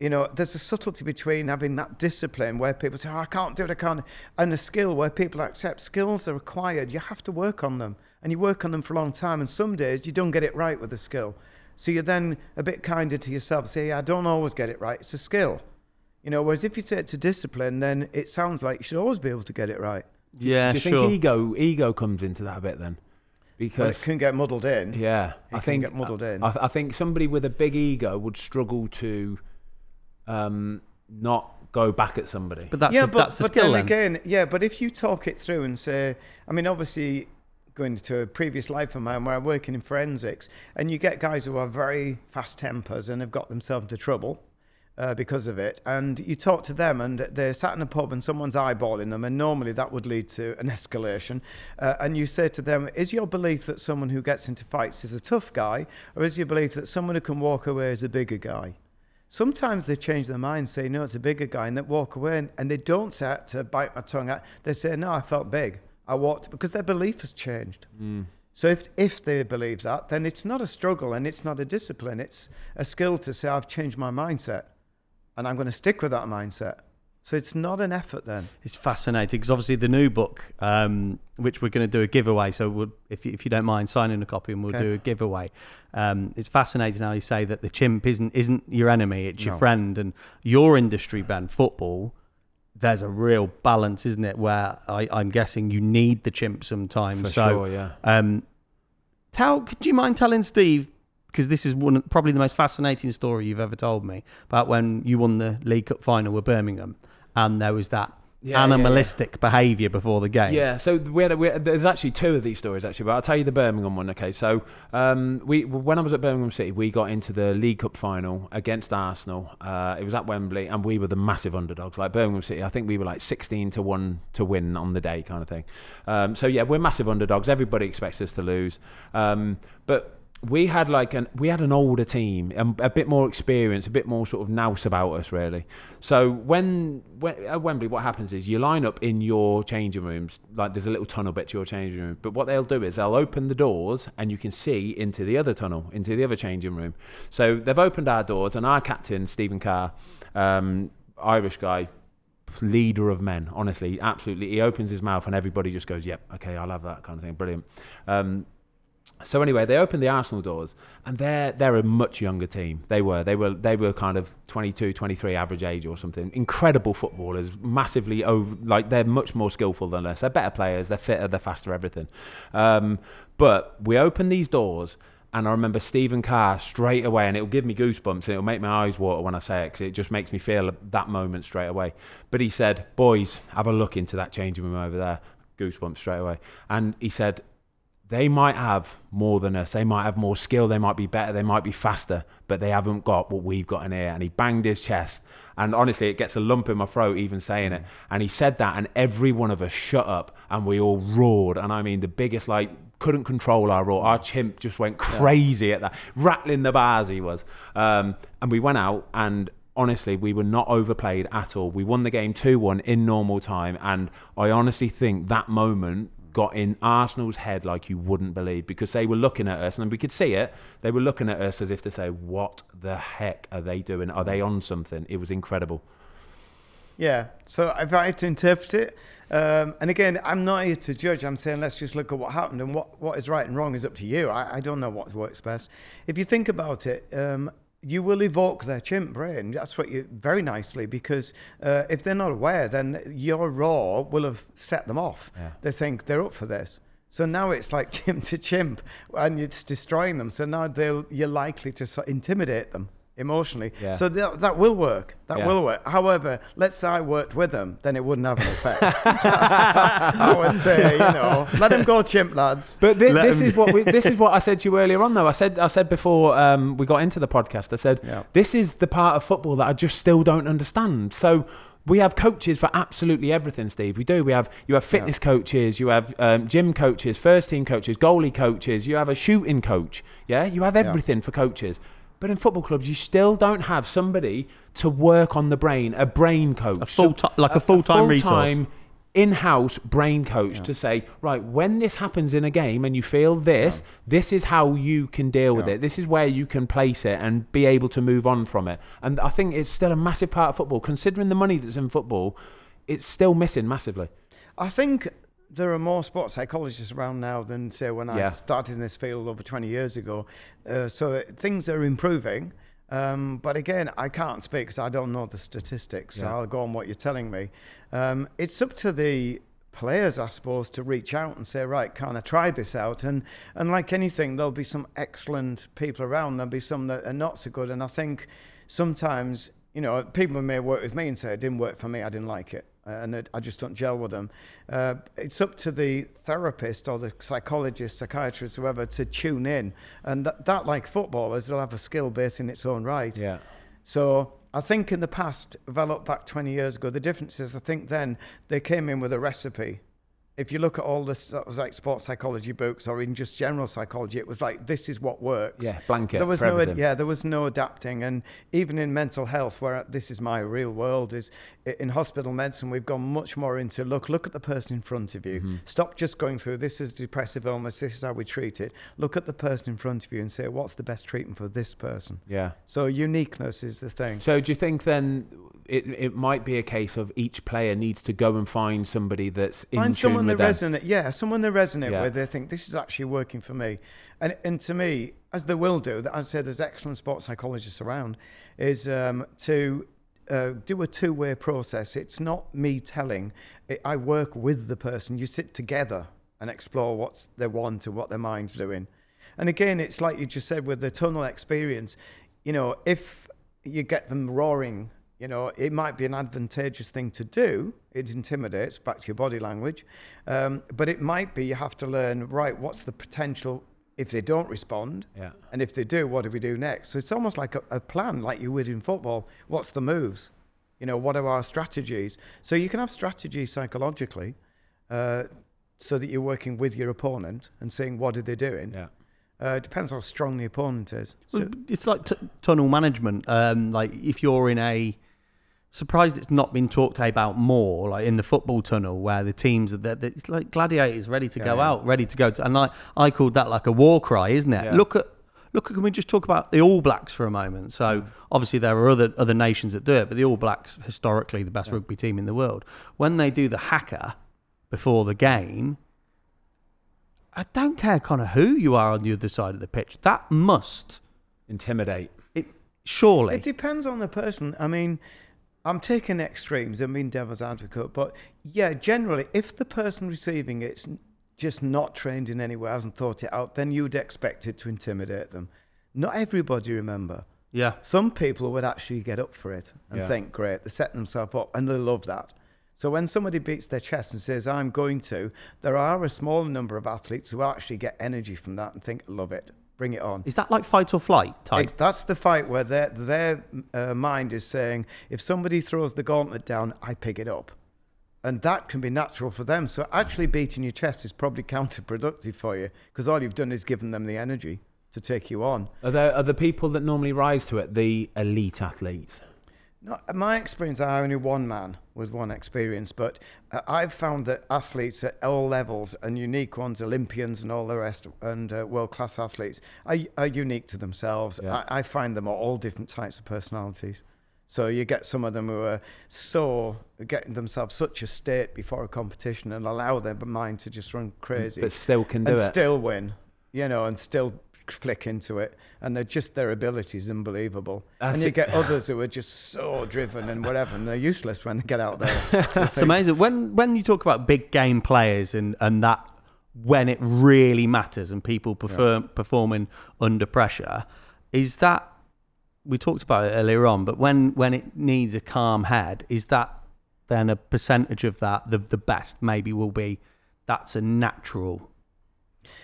You know, there's a subtlety between having that discipline where people say, "Oh, I can't do it, I can't," and a skill where people accept skills are acquired. You have to work on them, and you work on them for a long time. And some days you don't get it right with the skill, so you're then a bit kinder to yourself. Say, "I don't always get it right. It's a skill." You know, whereas if you take it to discipline, then it sounds like you should always be able to get it right. Yeah, Do you sure. think ego ego comes into that a bit then? Well, Because it can get muddled in. Yeah, It I can think get muddled in. I, I think somebody with a big ego would struggle to um, not go back at somebody. but that's yeah, the, but, that's the but skill then then. again, yeah, but if you talk it through and say, I mean, obviously, going to a previous life of mine where I'm working in forensics, and you get guys who are very fast tempers and have got themselves into trouble. Uh, because of it, and you talk to them, and they're sat in a pub, and someone's eyeballing them, and normally that would lead to an escalation. Uh, and you say to them, "Is your belief that someone who gets into fights is a tough guy, or is your belief that someone who can walk away is a bigger guy?" Sometimes they change their mind, say, no, it's a bigger guy, and they walk away, and, and they don't say to bite my tongue out. They say, no, I felt big. I walked, because their belief has changed. So if, if they believe that, then it's not a struggle and it's not a discipline. It's a skill to say, I've changed my mindset, and I'm going to stick with that mindset. So it's not an effort then. It's fascinating because obviously the new book, um, which we're going to do a giveaway. So we'll, if you, if you don't mind signing a copy, and we'll Okay. do a giveaway. Um, it's fascinating how you say that the chimp isn't isn't your enemy; it's your No. friend. And your industry, Ben, football. There's a real balance, isn't it? Where I, I'm guessing you need the chimp sometimes. For so, sure, yeah. Um, tell, could you mind telling Steve? Because this is one probably the most fascinating story you've ever told me about when you won the League Cup final with Birmingham, and there was that Yeah, yeah, yeah. animalistic behaviour before the game. Yeah, so we had, we had, there's actually two of these stories actually, but I'll tell you the Birmingham one. Okay, so um, we when I was at Birmingham City, we got into the League Cup final against Arsenal. Uh, it was at Wembley, and we were the massive underdogs. Like Birmingham City, I think we were like 16 to one to win on the day, kind of thing. Um, so yeah, we're massive underdogs. Everybody expects us to lose, um, but we had like an we had an older team, um, a bit more experience, a bit more sort of nous about us really. So when, when at Wembley, what happens is you line up in your changing rooms, like there's a little tunnel bit to your changing room. But what they'll do is they'll open the doors and you can see into the other tunnel, into the other changing room. So they've opened our doors, and our captain Stephen Carr, um, Irish guy, leader of men. Honestly, absolutely, he opens his mouth and everybody just goes, "Yep, okay, I'll have that kind of thing." Brilliant. Um, so anyway, they opened the Arsenal doors, and they're they're a much younger team. They were they were they were kind of 22, 23 average age or something. Incredible footballers, massively over like they're much more skillful than us. They're better players. They're fitter. They're faster. Everything. Um, but we opened these doors. And I remember Stephen Carr straight away, and it'll give me goosebumps, and it'll make my eyes water when I say it, because it just makes me feel that moment straight away. But he said, "Boys, have a look into that changing room over there." Goosebumps straight away. And he said, they might have more than us. They might have more skill. They might be better. They might be faster, but they haven't got what we've got in here. And he banged his chest. And honestly, it gets a lump in my throat even saying it. And he said that, and every one of us shut up and we all roared. And I mean, the biggest, like, couldn't control our roar. Our chimp just went crazy at that, rattling the bars. He was, um, and we went out and. Honestly, we were not overplayed at all. We won the game 2 1 in normal time. And I honestly think that moment got in Arsenal's head like you wouldn't believe because they were looking at us and we could see it. They were looking at us as if to say, What the heck are they doing? Are they on something? It was incredible. Yeah. So if I had to interpret it, um, and again, I'm not here to judge. I'm saying let's just look at what happened and what, what is right and wrong is up to you. I, I don't know what works best. If you think about it, um, you will evoke their chimp brain. That's what you very nicely because uh, if they're not aware, then your roar will have set them off. Yeah. They think they're up for this. So now it's like (laughs) chimp to chimp, and it's destroying them. So now they'll you're likely to so- intimidate them emotionally. Yeah. So that, that will work. That Yeah. will work. However, let's say I worked with them, then it wouldn't have an effect. (laughs) I would say, you know, let them go, chimp lads. But thi- Let this 'em- is what we, this is what I said to you earlier on, though. I said I said before um, we got into the podcast. I said Yeah. this is the part of football that I just still don't understand. So we have coaches for absolutely everything, Steve. We do. We have you have fitness coaches, you have um, gym coaches, first team coaches, goalie coaches. You have a shooting coach. Yeah, you have everything for coaches. But in football clubs, you still don't have somebody to work on the brain, a brain coach, A full-ti- like a full-time resource. full-time in-house brain coach to say right when this happens in a game and you feel this this is how you can deal with Yeah. it. This is where you can place it and be able to move on from it. And i think it's still a massive part of football. Considering the money that's in football it's still missing massively. I think there are more sports psychologists around now than say when I started in this field over 20 years ago. Uh, so things are improving. Um, but again, I can't speak because I don't know the statistics. So Yeah. I'll go on what you're telling me. Um, it's up to the players, I suppose, to reach out and say, right, can I try this out? And and like anything, there'll be some excellent people around. There'll be some that are not so good. And I think sometimes, you know, people may work with me and say it didn't work for me. I didn't like it and I just don't gel with them. Uh, it's up to the therapist or the psychologist, psychiatrist, whoever, to tune in. And that, that like footballers, they'll have a skill base in its own right. yeah So I think in the past, if I look back 20 years ago, the difference is I think then they came in with a recipe. If you look at all the sort of like sports psychology books or in just general psychology, it was like this is what works. Yeah, blanket There was no everything. yeah, there was no adapting, and even in mental health, where this is my real world, is in hospital medicine we've gone much more into look, look at the person in front of you. Mm-hmm. Stop just going through this is depressive illness, this is how we treat it. Look at the person in front of you and say what's the best treatment for this person. yeah So uniqueness is the thing. so do you think then it, it might be a case of each player needs to go and find somebody that's in Find someone them? resonate. Yeah, someone they resonate Yeah. with. They think this is actually working for me, and and to me, as they will do. As I said, there's excellent sports psychologists around. Is um, to uh, do a two-way process. It's not me telling. It, I work with the person. You sit together and explore what's they want and what their mind's doing. And again, it's like you just said with the tunnel experience. You know, if you get them roaring you know, it might be an advantageous thing to do. It intimidates, back to your body language. Um, but it might be you have to learn, right, what's the potential if they don't respond? Yeah. And if they do, what do we do next? So it's almost like a, a plan, like you would in football. What's the moves? You know, what are our strategies? So you can have strategy psychologically uh, so that you're working with your opponent and seeing what are they doing. yeah Uh, it depends how strong the opponent is. So, Well, it's like t- tunnel management. Um, like if you're in a surprised it's not been talked about more, like in the football tunnel where the teams are there. It's like gladiators ready to go yeah. out, ready to go to. And I, I called that like a war cry, isn't it? Yeah. Look at. Look, can we just talk about the All Blacks for a moment? So, mm. obviously, there are other other nations that do it, but the All Blacks, historically the best rugby team in the world, when they do the haka before the game, I don't care kind of who you are on the other side of the pitch. That must intimidate it surely. It depends on the person. I mean, I'm taking extremes. I mean, devil's advocate, but yeah, generally, if the person receiving it's just not trained in any way, hasn't thought it out, then you'd expect it to intimidate them. Not everybody, remember. yeah. Some people would actually get up for it and Yeah. think, great, they're setting themselves up, and they love that. So when somebody beats their chest and says, I'm going to, there are a small number of athletes who actually get energy from that and think, love it, bring it on. Is that like fight or flight type? It, that's the fight where their their uh, mind is saying, if somebody throws the gauntlet down, I pick it up, And that can be natural for them. So actually beating your chest is probably counterproductive for you because all you've done is given them the energy to take you on. Are there are the people that normally rise to it the elite athletes? No, my experience, I only one man was one experience, but uh, I've found that athletes at all levels and unique ones, Olympians and all the rest, and uh, world class athletes, are, are unique to themselves. Yeah. I, I find them are all different types of personalities. So you get some of them who are so getting themselves such a state before a competition and allow their mind to just run crazy, But still can do and it. still win, you know, and still flick into it. And they're just their ability is unbelievable. And you get (laughs) others who are just so driven and whatever, and they're useless when they get out there. (laughs) It's amazing when when you talk about big game players and and that when it really matters and people perform performing under pressure, is that we talked about it earlier on, but when when it needs a calm head, is that then a percentage of that the the best maybe will be that's a natural,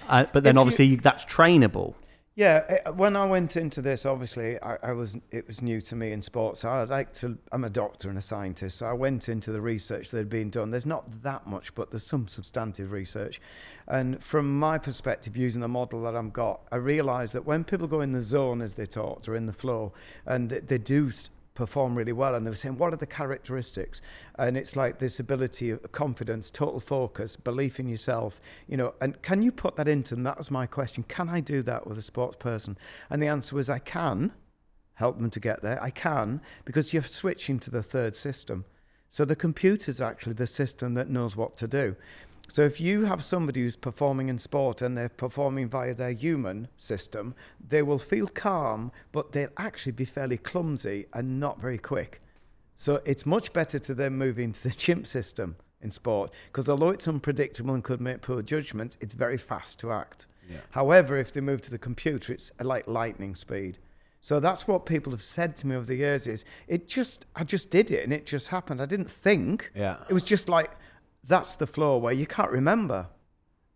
uh, but then If you- obviously that's trainable. Yeah, eh, when I went into this, obviously, I, I was it was new to me in sports. So I like to. I'm a doctor and a scientist, so I went into the research that had been done. There's not that much, but there's some substantive research. And from my perspective, using the model that I've got, I realised that when people go in the zone, as they talked, or in the flow, and they- they do perform really well and they were saying what are the characteristics? And it's like this ability of confidence total focus belief in yourself you know and can you put that into them that was my question can i do that with a sports person? And the answer was i can help them to get there. I can because you're switching to the third system. So the computer's actually the system that knows what to do so if you have somebody who's performing in sport and they're performing via their human system, they will feel calm, but they'll actually be fairly clumsy and not very quick. So it's much better to then move into the chimp system in sport because although it's unpredictable and could make poor judgments, it's very fast to act. However, if they move to the computer, it's uh, like lightning speed. So that's what people have said to me over the years is it just I just did it and it just happened. I didn't think. Yeah. It was just like that's the flow where you can't remember.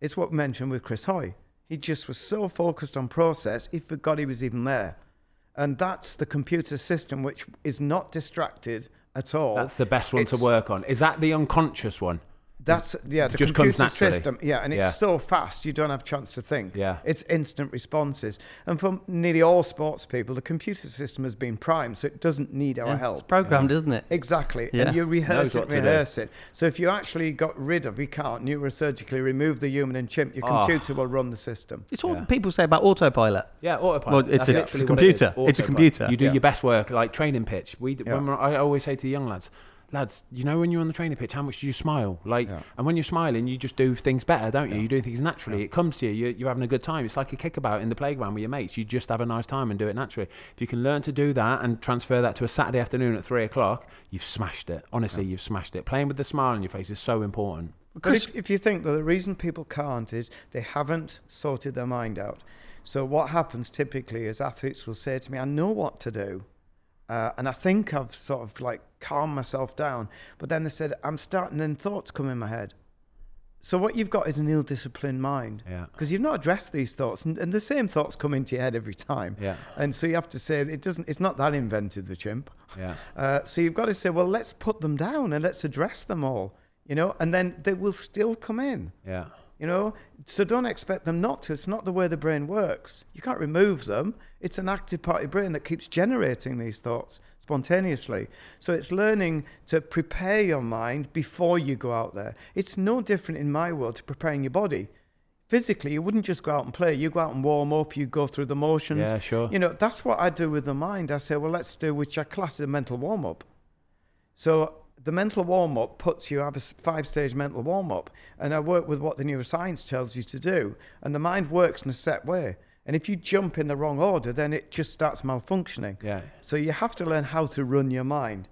It's what we mentioned with Chris Hoy. He just was so focused on process, he forgot he was even there. And that's the computer system which is not distracted at all. That's the best one to work on. Is that the unconscious one? That's yeah, the just comes computer naturally. system. Yeah, and it's Yeah. so fast you don't have a chance to think. Yeah. it's instant responses. And for nearly all sports people, the computer system has been primed, so it doesn't need our Yeah, help. It's programmed, isn't it? Exactly. Yeah. And you rehearse it, what do. rehearse it. So if you actually got rid of, we can't neurosurgically remove the human and chimp, your Oh. computer will run the system. It's what Yeah. people say about autopilot. Yeah, autopilot. Well, it's a- it's a what it is, computer. It's a computer. You do Yeah. your best work, like training pitch. We, Yeah. when I always say to the young lads, lads, you know when you're on the training pitch, how much do you smile? Like, Yeah. and when you're smiling, you just do things better, don't you? You do things naturally. It comes to you. You're, you're having a good time. It's like a kickabout in the playground with your mates. You just have a nice time and do it naturally. If you can learn to do that and transfer that to a Saturday afternoon at three o'clock, you've smashed it. Honestly, you've smashed it. Playing with the smile on your face is so important. Because if, if you think that the reason people can't is they haven't sorted their mind out. So what happens typically is athletes will say to me, "I know what to do, uh, and I think I've sort of like calmed myself down," but then they said, "I'm starting then thoughts come in my head." So what you've got is an ill-disciplined mind, Yeah. because you've not addressed these thoughts, and, and the same thoughts come into your head every time. Yeah. And so you have to say it doesn't. It's not that invented the chimp. Yeah. (laughs) Uh, so you've got to say, well, let's put them down and let's address them all, you know, and then they will still come in, Yeah. You know. So don't expect them not to. It's not the way the brain works. You can't remove them. It's an active part of your brain that keeps generating these thoughts spontaneously. So it's learning to prepare your mind before you go out there. It's no different in my world to preparing your body. Physically, you wouldn't just go out and play. You go out and warm up. You go through the motions. Yeah, sure. You know, that's what I do with the mind. I say, well, let's do which I class as a mental warm up. So the mental warm up puts you have a five stage mental warm up, and I work with what the neuroscience tells you to do, and the mind works in a set way. And if you jump in the wrong order, then it just starts malfunctioning. Yeah. So you have to learn how to run your mind.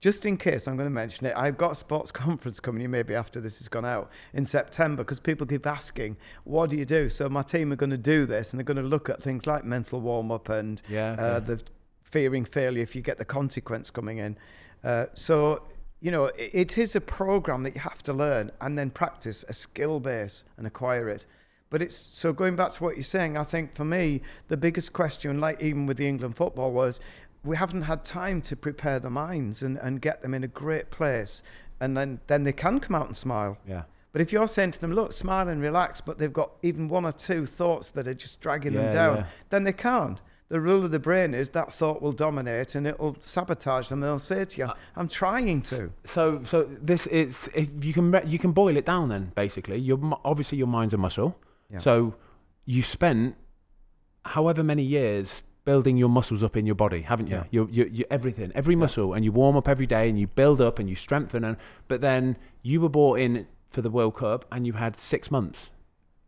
Just in case, I'm going to mention it. I've got a sports (laughs) conference coming in maybe after this has gone out in September because people keep asking, "What do you do?" So my team are going to do this, and they're going to look at things like mental warm up and Yeah, uh, okay. the fearing failure if you get the consequence coming in. Uh, so you know, it, is a program that you have to learn and then practice a skill base and acquire it. But it's so going back to what you're saying. I think for me, the biggest question, like even with the England football, was we haven't had time to prepare the minds and, and get them in a great place and then then they can come out and smile. Yeah. But if you're saying to them, look, smile and relax, but they've got even one or two thoughts that are just dragging Yeah, them down, yeah. then they can't. The rule of the brain is that thought will dominate and it will sabotage them. They'll say to you, uh, I'm trying to. So, so this is if you can you can boil it down. Then basically, your obviously your mind's a muscle. Yeah. So you spent however many years building your muscles up in your body, haven't you? Yeah. You, you, you everything, every muscle, and you warm up every day, and you build up and you strengthen. And but then you were brought in for the World Cup, and you had six months.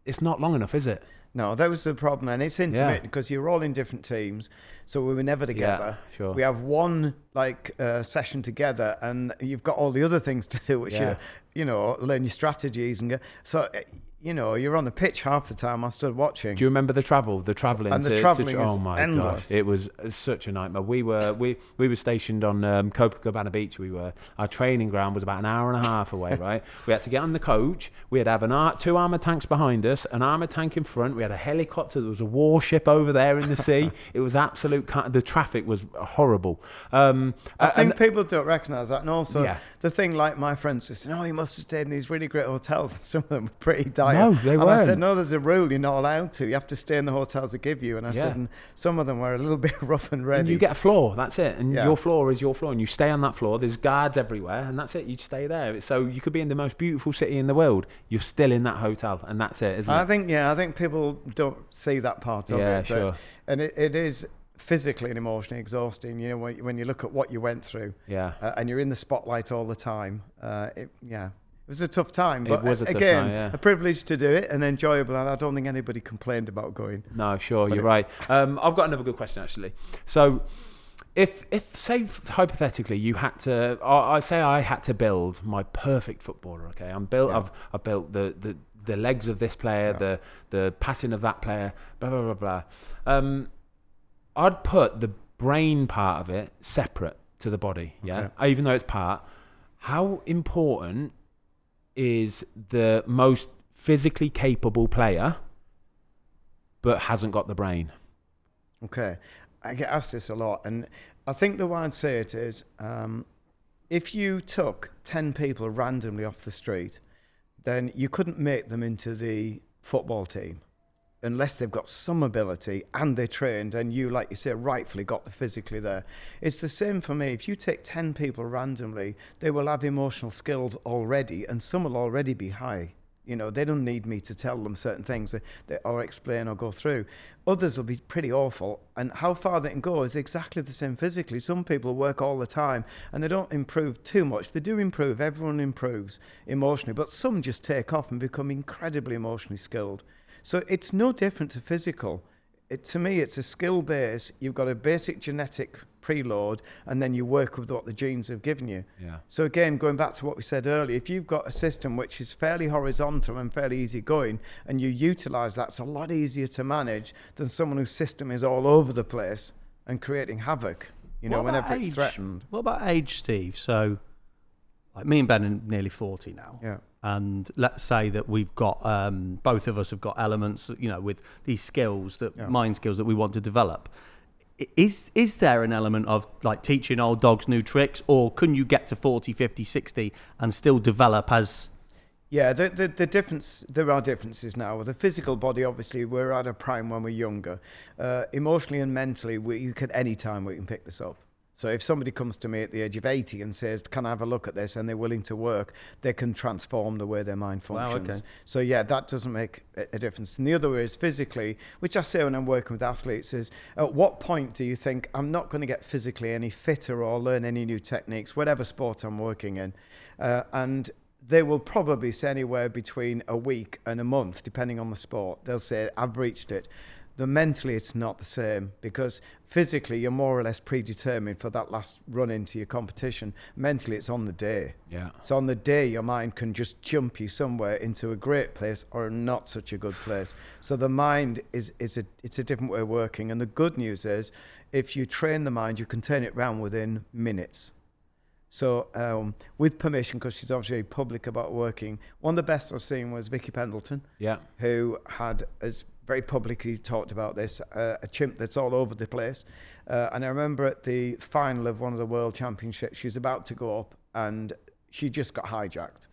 It's not long enough, is it? No, that was the problem. And it's intimate because you're all in different teams. So we were never together. sure. We have one like uh, session together and you've got all the other things to do, which Yeah. you, you know, learn your strategies and go. So, uh, you know, you're on the pitch half the time. I stood watching. Do you remember the travel, the travelling? And the to, travelling is oh my endless. gosh, it was uh, such a nightmare. We were we we were stationed on um, Copacabana Beach. We were our training ground was about an hour and a half away. (laughs) Right, we had to get on the coach. We had to have an ar- two armored tanks behind us, an armored tank in front. We had a helicopter. There was a warship over there in the sea. (laughs) it was absolute. ca- The traffic was horrible. Um, I a- think people don't recognise that. And also, Yeah. the thing like my friends just said, oh, you must have stayed in these really great hotels. (laughs) Some of them were pretty dire. No, they and I weren't. said, no, there's a rule. You're not allowed to. You have to stay in the hotels they give you. And I Yeah. said, and some of them were a little (laughs) bit rough and ready. And you get a floor, that's it. And Yeah. your floor is your floor, and you stay on that floor. There's guards everywhere, and that's it. You stay there. So you could be in the most beautiful city in the world. You're still in that hotel, and that's it, isn't I it? I think, yeah, I think people don't see that part of Yeah, it. but- sure. And it, it is physically and emotionally exhausting. You know, when, when you look at what you went through Yeah. uh, and you're in the spotlight all the time. Uh, it, yeah. It was a tough time, It but was a tough again, time, yeah. a privilege to do it and enjoyable. And I don't think anybody complained about going. No, sure, But you're it- right. Um, I've got another good question actually. So, if if say hypothetically you had to, I, I say I had to build my perfect footballer. Okay, I'm built. Yeah. I've I've built the the. The legs of this player, Yeah. the the passing of that player, blah blah blah blah. Um, I'd put the brain part of it separate to the body. Yeah, even though it's part. How important is the most physically capable player, but hasn't got the brain? Okay. I get asked this a lot. And I think the way I'd say it is um, if you took 10 people randomly off the street, then you couldn't make them into the football team unless they've got some ability and they're trained and you, like you say, rightfully got the physically there. It's the same for me. If you take 10 people randomly, they will have emotional skills already and some will already be high. You know, they don't need me to tell them certain things that, or explain or go through. Others will be pretty awful. And how far they can go is exactly the same physically. Some people work all the time and they don't improve too much. They do improve, everyone improves emotionally, but some just take off and become incredibly emotionally skilled. So it's no different to physical. It, to me, it's a skill base. You've got a basic genetic preload, and then you work with what the genes have given you. Yeah. So again, going back to what we said earlier, if you've got a system which is fairly horizontal and fairly easy going, and you utilize that, it's a lot easier to manage than someone whose system is all over the place and creating havoc. You know, whenever it's threatened. What about age, Steve? So, like me and Ben are nearly 40 now. Yeah. And let's say that we've got, um, both of us have got elements, you know, with these skills, that Yeah. mind skills that we want to develop. Is, is there an element of like teaching old dogs new tricks, or can you get to 40, 50, 60 and still develop as. Yeah, the, the, the difference, there are differences now. The physical body, obviously, we're at a prime when we're younger. Uh, emotionally and mentally, we, you can any time we can pick this up. So if somebody comes to me at the age of 80 and says, can I have a look at this, and they're willing to work, they can transform the way their mind Wow, functions. okay. So yeah, that doesn't make a, a difference. And the other way is physically, which I say when I'm working with athletes, is at what point do you think I'm not going to get physically any fitter or learn any new techniques, whatever sport I'm working in, uh, and they will probably say anywhere between a week and a month, depending on the sport. They'll say, I've reached it. The mentally, it's not the same because physically, you're more or less predetermined for that last run into your competition. Mentally, it's on the day. Yeah. So on the day, your mind can just jump you somewhere into a great place or not such a good place. So the mind is is a it's a different way of working. And the good news is, if you train the mind, you can turn it around within minutes. So um, with permission, because she's obviously public about working, one of the best I've seen was Vicky Pendleton Yeah. who had has very publicly talked about this uh, a chimp that's all over the place uh, and i remember at the final of one of the world championships she was about to go up and she just got hijacked.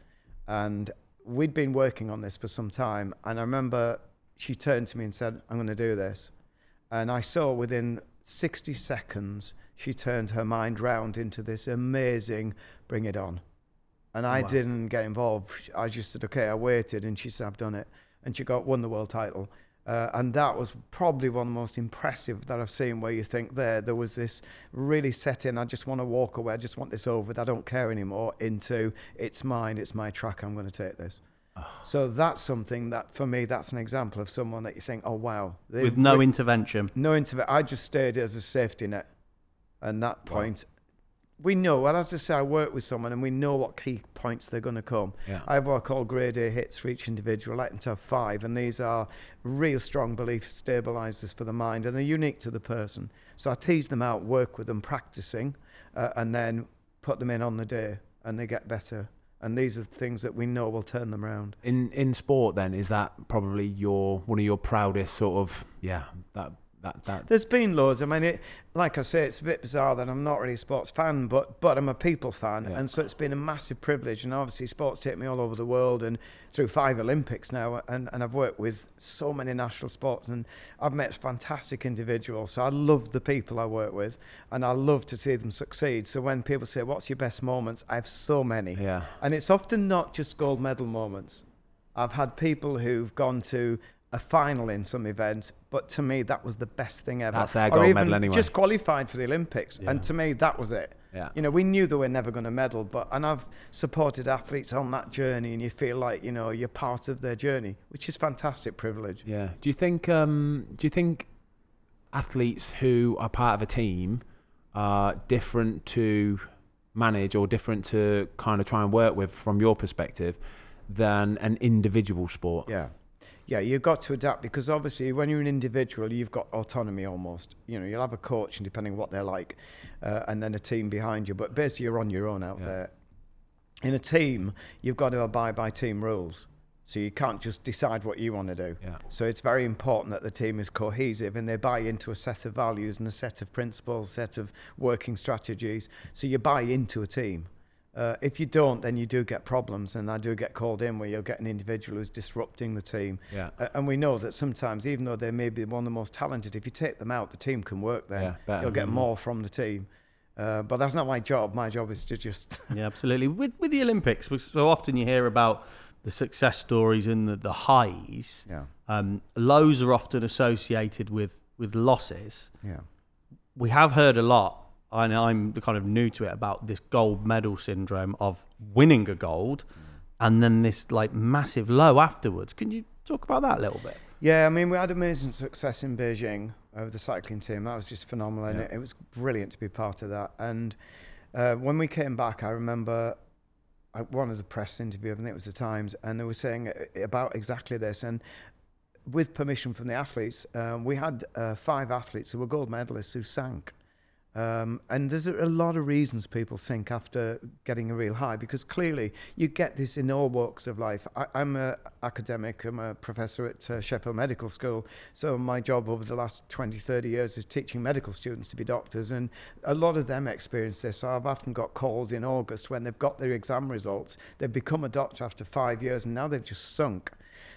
And we'd been working on this for some time. And I remember she turned to me and said, I'm going to do this. And I saw within 60 seconds, she turned her mind round into this amazing bring it on. And I Wow. didn't get involved. I just said, okay, I waited. And she said, I've done it. And she got won the world title. Uh, and that was probably one of the most impressive that I've seen where you think there, there was this really set in, I just want to walk away, I just want this over, I don't care anymore, into it's mine, it's my track, I'm going to take this. So that's something that, for me, that's an example of someone that you think, oh, wow. with no re- intervention. no intervention. I just stayed as a safety net. And that point, we know, well, as I say, I work with someone and we know what key points they're going to come. Yeah. I have what I call grade A hits for each individual. I like them to have five, and these are real strong belief stabilizers for the mind and they're unique to the person. So I tease them out, work with them, practicing, uh, and then put them in on the day, and they get better. And these are the things that we know will turn them around. In in sport, then is that probably your one of your proudest sort of yeah that that that There's been loads. I mean, it, like I say, it's a bit bizarre that I'm not really a sports fan, but but I'm a people fan, Yeah. and so it's been a massive privilege. And obviously, sports take me all over the world and through five Olympics now, and, and I've worked with so many national sports, and I've met fantastic individuals. So I love the people I work with, and I love to see them succeed. So when people say, "What's your best moments?" I have so many, yeah and it's often not just gold medal moments. I've had people who've gone to a final in some event, but to me that was the best thing ever. That's their Or gold even medal anyway. Just qualified for the Olympics, Yeah. and to me that was it. yeah You know, we knew they were never going to medal, but and I've supported athletes on that journey, and you feel like you know you're part of their journey, which is fantastic privilege. yeah. Do you think um do you think athletes who are part of a team are different to manage or different to kind of try and work with from your perspective than an individual sport? Yeah. Yeah, you've got to adapt because obviously when you're an individual, you've got autonomy almost. You know, you'll have a coach and depending on what they're like, uh, and then a team behind you. But basically, you're on your own out Yeah. there. In a team, you've got to abide by team rules. So you can't just decide what you want to do. Yeah. So it's very important that the team is cohesive and they buy into a set of values and a set of principles, set of working strategies. So you buy into a team. Uh, if you don't, then you do get problems, and I do get called in where you'll get an individual who's disrupting the team. Yeah. Uh, and we know that sometimes, even though they may be one of the most talented, if you take them out, the team can work then. Yeah, better. You'll get Mhm. more from the team. Uh, but that's not my job. My job is to just. (laughs) Yeah, absolutely. With with the Olympics, so often you hear about the success stories and the, the highs. yeah. Um, lows are often associated with with losses. Yeah. We have heard a lot, and I'm kind of new to it about this gold medal syndrome of winning a gold, and then this like massive low afterwards. Can you talk about that a little bit? Yeah, I mean, we had amazing success in Beijing with the cycling team. That was just phenomenal, and Yeah. it, it was brilliant to be part of that. And uh, when we came back, I remember I of the press interview, I think it was the Times, and they were saying uh, about exactly this. And with permission from the athletes, um, we had uh, five athletes who were gold medalists who sank. Um, and there's a, lot of reasons people sink after getting a real high because clearly you get this in all walks of life. I, I'm an academic, I'm a professor at uh, Sheffield Medical School. So my job over the last 20, 30 years is teaching medical students to be doctors. And a lot of them experience this. So I've often got calls in August when they've got their exam results. They've become a doctor after five years and now they've just sunk.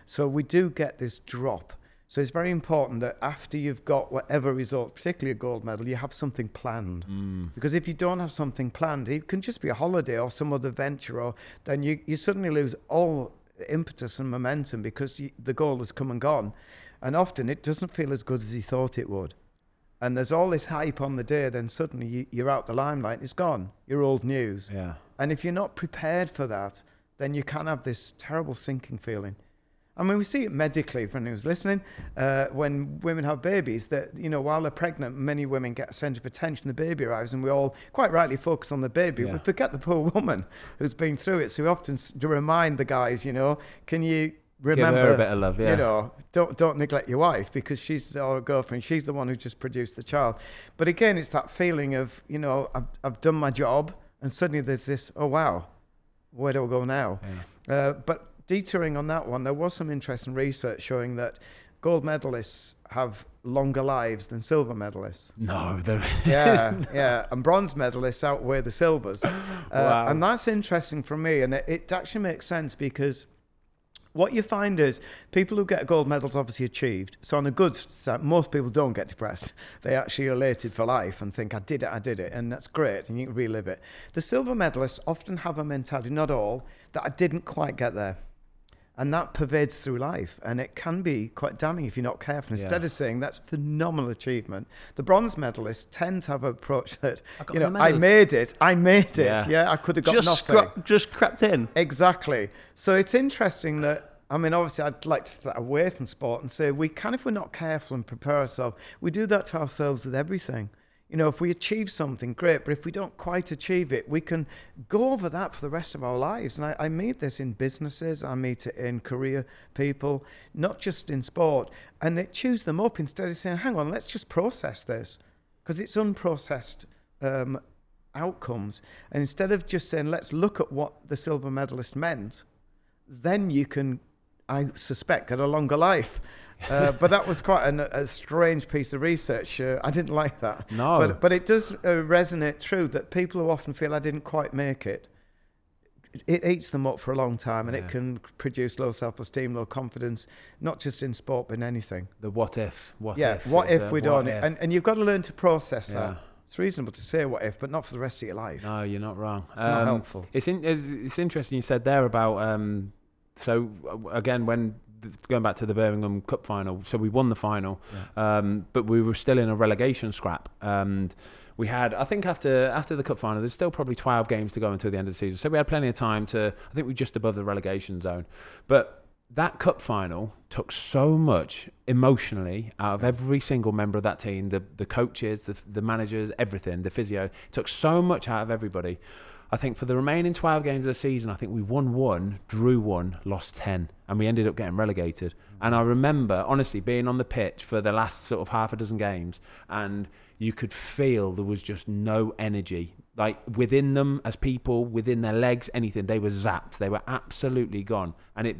So we do get this drop. So it's very important that after you've got whatever result, particularly a gold medal, you have something planned. Mm. Because if you don't have something planned, it can just be a holiday or some other venture, or then you, you suddenly lose all impetus and momentum because you, the goal has come and gone. And often it doesn't feel as good as you thought it would. And there's all this hype on the day, then suddenly you, you're out the limelight, it's gone. You're old news. Yeah. And if you're not prepared for that, then you can have this terrible sinking feeling. I mean, we see it medically for anyone who's listening. Uh, when women have babies, that you know, while they're pregnant, many women get a centre of attention. The baby arrives, and we all quite rightly focus on the baby. Yeah. We forget the poor (laughs) woman who's been through it. So we often to remind the guys, you know, can you her a remember bit of love, yeah. You know, don't don't neglect your wife because she's our girlfriend. She's the one who just produced the child. But again, it's that feeling of you know, I've I've done my job, and suddenly there's this, oh wow, where do I go now? Uh, but detouring on that one, there was some interesting research showing that gold medalists have longer lives than silver medalists. No, there Yeah, (laughs) yeah. And bronze medalists outweigh the silvers. Uh, Wow. And that's interesting for me. And it, it actually makes sense because what you find is people who get gold medals obviously achieved. So on a good side, most people don't get depressed. (laughs) They actually are elated for life and think, I did it, I did it. And that's great. And you can relive it. The silver medalists often have a mentality, not all, that I didn't quite get there. And that pervades through life. And it can be quite damning if you're not careful. Instead Yeah. of saying that's phenomenal achievement, the bronze medalists tend to have an approach that, (laughs) you know, I made it, I made it. Yeah. Yeah, I could have got just nothing. scra- just crept in. Exactly. So it's interesting that I mean, obviously, I'd like to step away from sport and say we can, if we're not careful and prepare ourselves, we do that to ourselves with everything. You know, if we achieve something, great, but if we don't quite achieve it, we can go over that for the rest of our lives. And I, I meet this in businesses, I meet it in career people, not just in sport. And it chews them up instead of saying, hang on, let's just process this. Because it's unprocessed um, outcomes. And instead of just saying, let's look at what the silver medalist meant, then you can, I suspect, get a longer life. Uh, but that was quite an, a strange piece of research. Uh, I didn't like that. No. But, but it does uh, resonate true that people who often feel I didn't quite make it, it eats them up for a long time and Yeah. it can produce low self esteem, low confidence, not just in sport, but in anything. the what if? What yeah, if? what if we'd what done it? And, and you've got to learn to process Yeah. that. It's reasonable to say what if, but not for the rest of your life. No, you're not wrong. It's not helpful. It's in, it's interesting you said there about um, so uh, again when going back to the Birmingham Cup final. So we won the final, um, but we were still in a relegation scrap and. We had, I think, after after the cup final, there's still probably 12 games to go until the end of the season. So we had plenty of time to. I think we're just above the relegation zone, but that cup final took so much emotionally out of every single member of that team the the coaches the, the managers everything the physio took so much out of everybody i think for the remaining 12 games of the season i think we won one drew one lost 10 and we ended up getting relegated. And i remember honestly being on the pitch for the last sort of half a dozen games and you could feel there was just no energy. Like within them as people within their legs anything they were zapped. They were absolutely gone. And it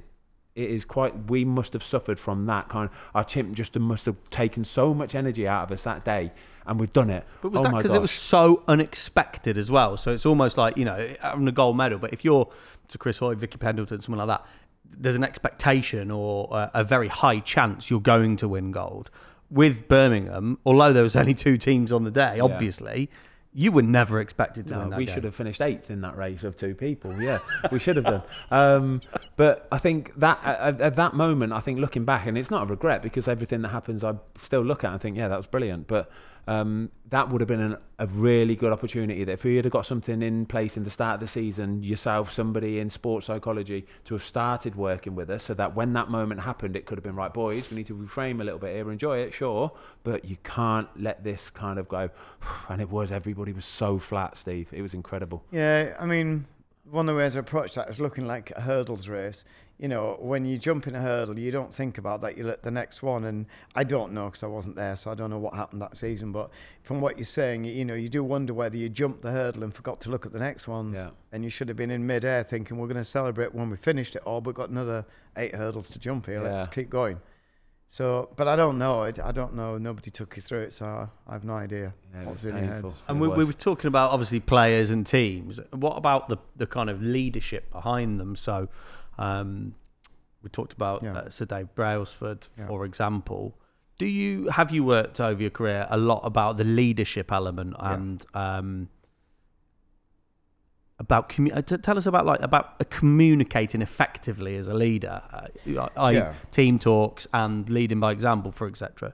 it is quite we must have suffered from that kind of, our chimp just must have taken so much energy out of us that day and we've done it But was oh that because it was so unexpected as well? So it's almost like you know having a gold medal. But if you're to Chris Hoy, Vicky Pendleton, someone like that, there's an expectation or a, a very high chance you're going to win gold. With Birmingham, although there was only two teams on the day, obviously, you were never expected to no, win that we game. should have finished eighth in that race of two people. Yeah, we should have done. (laughs) Um, but I think that at, at that moment, I think looking back, and it's not a regret because everything that happens, I still look at and think, yeah, that was brilliant. But um, that would have been an, a really good opportunity that if you had got something in place in the start of the season, yourself, somebody in sports psychology, to have started working with us, so that when that moment happened, it could have been right, boys. We need to reframe a little bit here, enjoy it, sure, but you can't let this kind of go. (sighs) And it was everybody was so flat, Steve. It was incredible. Yeah, I mean, one of the ways I approach that is looking like a hurdles race. You know, when you jump in a hurdle, you don't think about that. You let the next one, and I don't know because I wasn't there, so I don't know what happened that season. But from what you're saying, you know, you do wonder whether you jumped the hurdle and forgot to look at the next ones, Yeah. and you should have been in mid-air thinking we're going to celebrate when we finished it all, but got another eight hurdles to jump here. Let's Yeah. keep going. So, but I don't know. I, I don't know. Nobody took you through it, so I, I have no idea Yeah, it what was was in your painful. heads. And we, we were talking about obviously players and teams. What about the the kind of leadership behind them? So, um, we talked about Yeah. uh, Sir Dave Brailsford, Yeah. for example. Do you have you worked over your career a lot about the leadership element and um, about commu- uh, tell us about like about uh, communicating effectively as a leader, uh, i.e. Yeah. team talks and leading by example, for etc.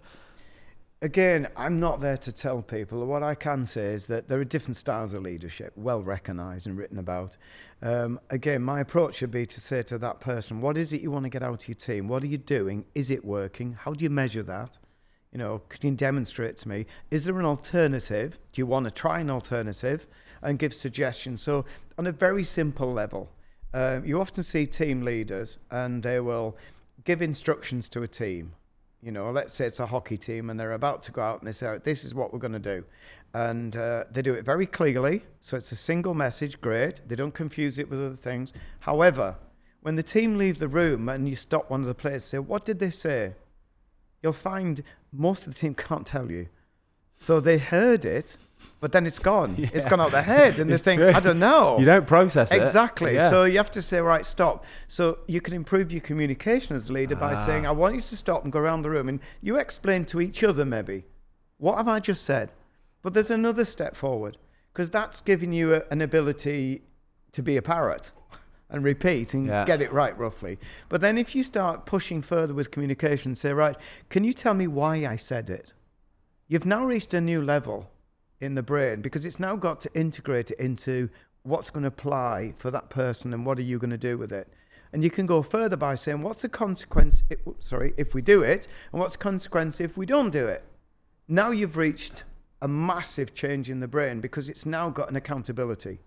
Again, I'm not there to tell people. What I can say is that there are different styles of leadership, well recognised and written about. Um, again, my approach should be to say to that person, what is it you want to get out of your team? What are you doing? Is it working? How do you measure that? You know, can you demonstrate to me? Is there an alternative? Do you want to try an alternative? And give suggestions. So, on a very simple level, um, you often see team leaders and they will give instructions to a team. You know, let's say it's a hockey team and they're about to go out and they say, This is what we're going to do. And uh, they do it very clearly. So it's a single message, great. They don't confuse it with other things. However, when the team leave the room and you stop one of the players and say, What did they say? You'll find most of the team (laughs) can't tell you. So they heard it, but then it's gone. (laughs) It's gone out their head, and they think, true. I don't know. (laughs) You don't process it. Exactly. Yeah. So you have to say, right, stop. So you can improve your communication as a leader by saying, Ah. I want you to stop and go around the room and you explain to each other, maybe, what have I just said? But there's another step forward because that's giving you a, an ability to be a parrot (laughs) and repeat and Yeah. get it right roughly. But then if you start pushing further with communication, say, right, can you tell me why I said it? You've now reached a new level in the brain because it's now got to integrate it into what's going to apply for that person and what are you going to do with it. And you can go further by saying, what's the consequence, if, sorry, if we do it, and what's the consequence if we don't do it? Now you've reached a massive change in the brain because it's now got an accountability.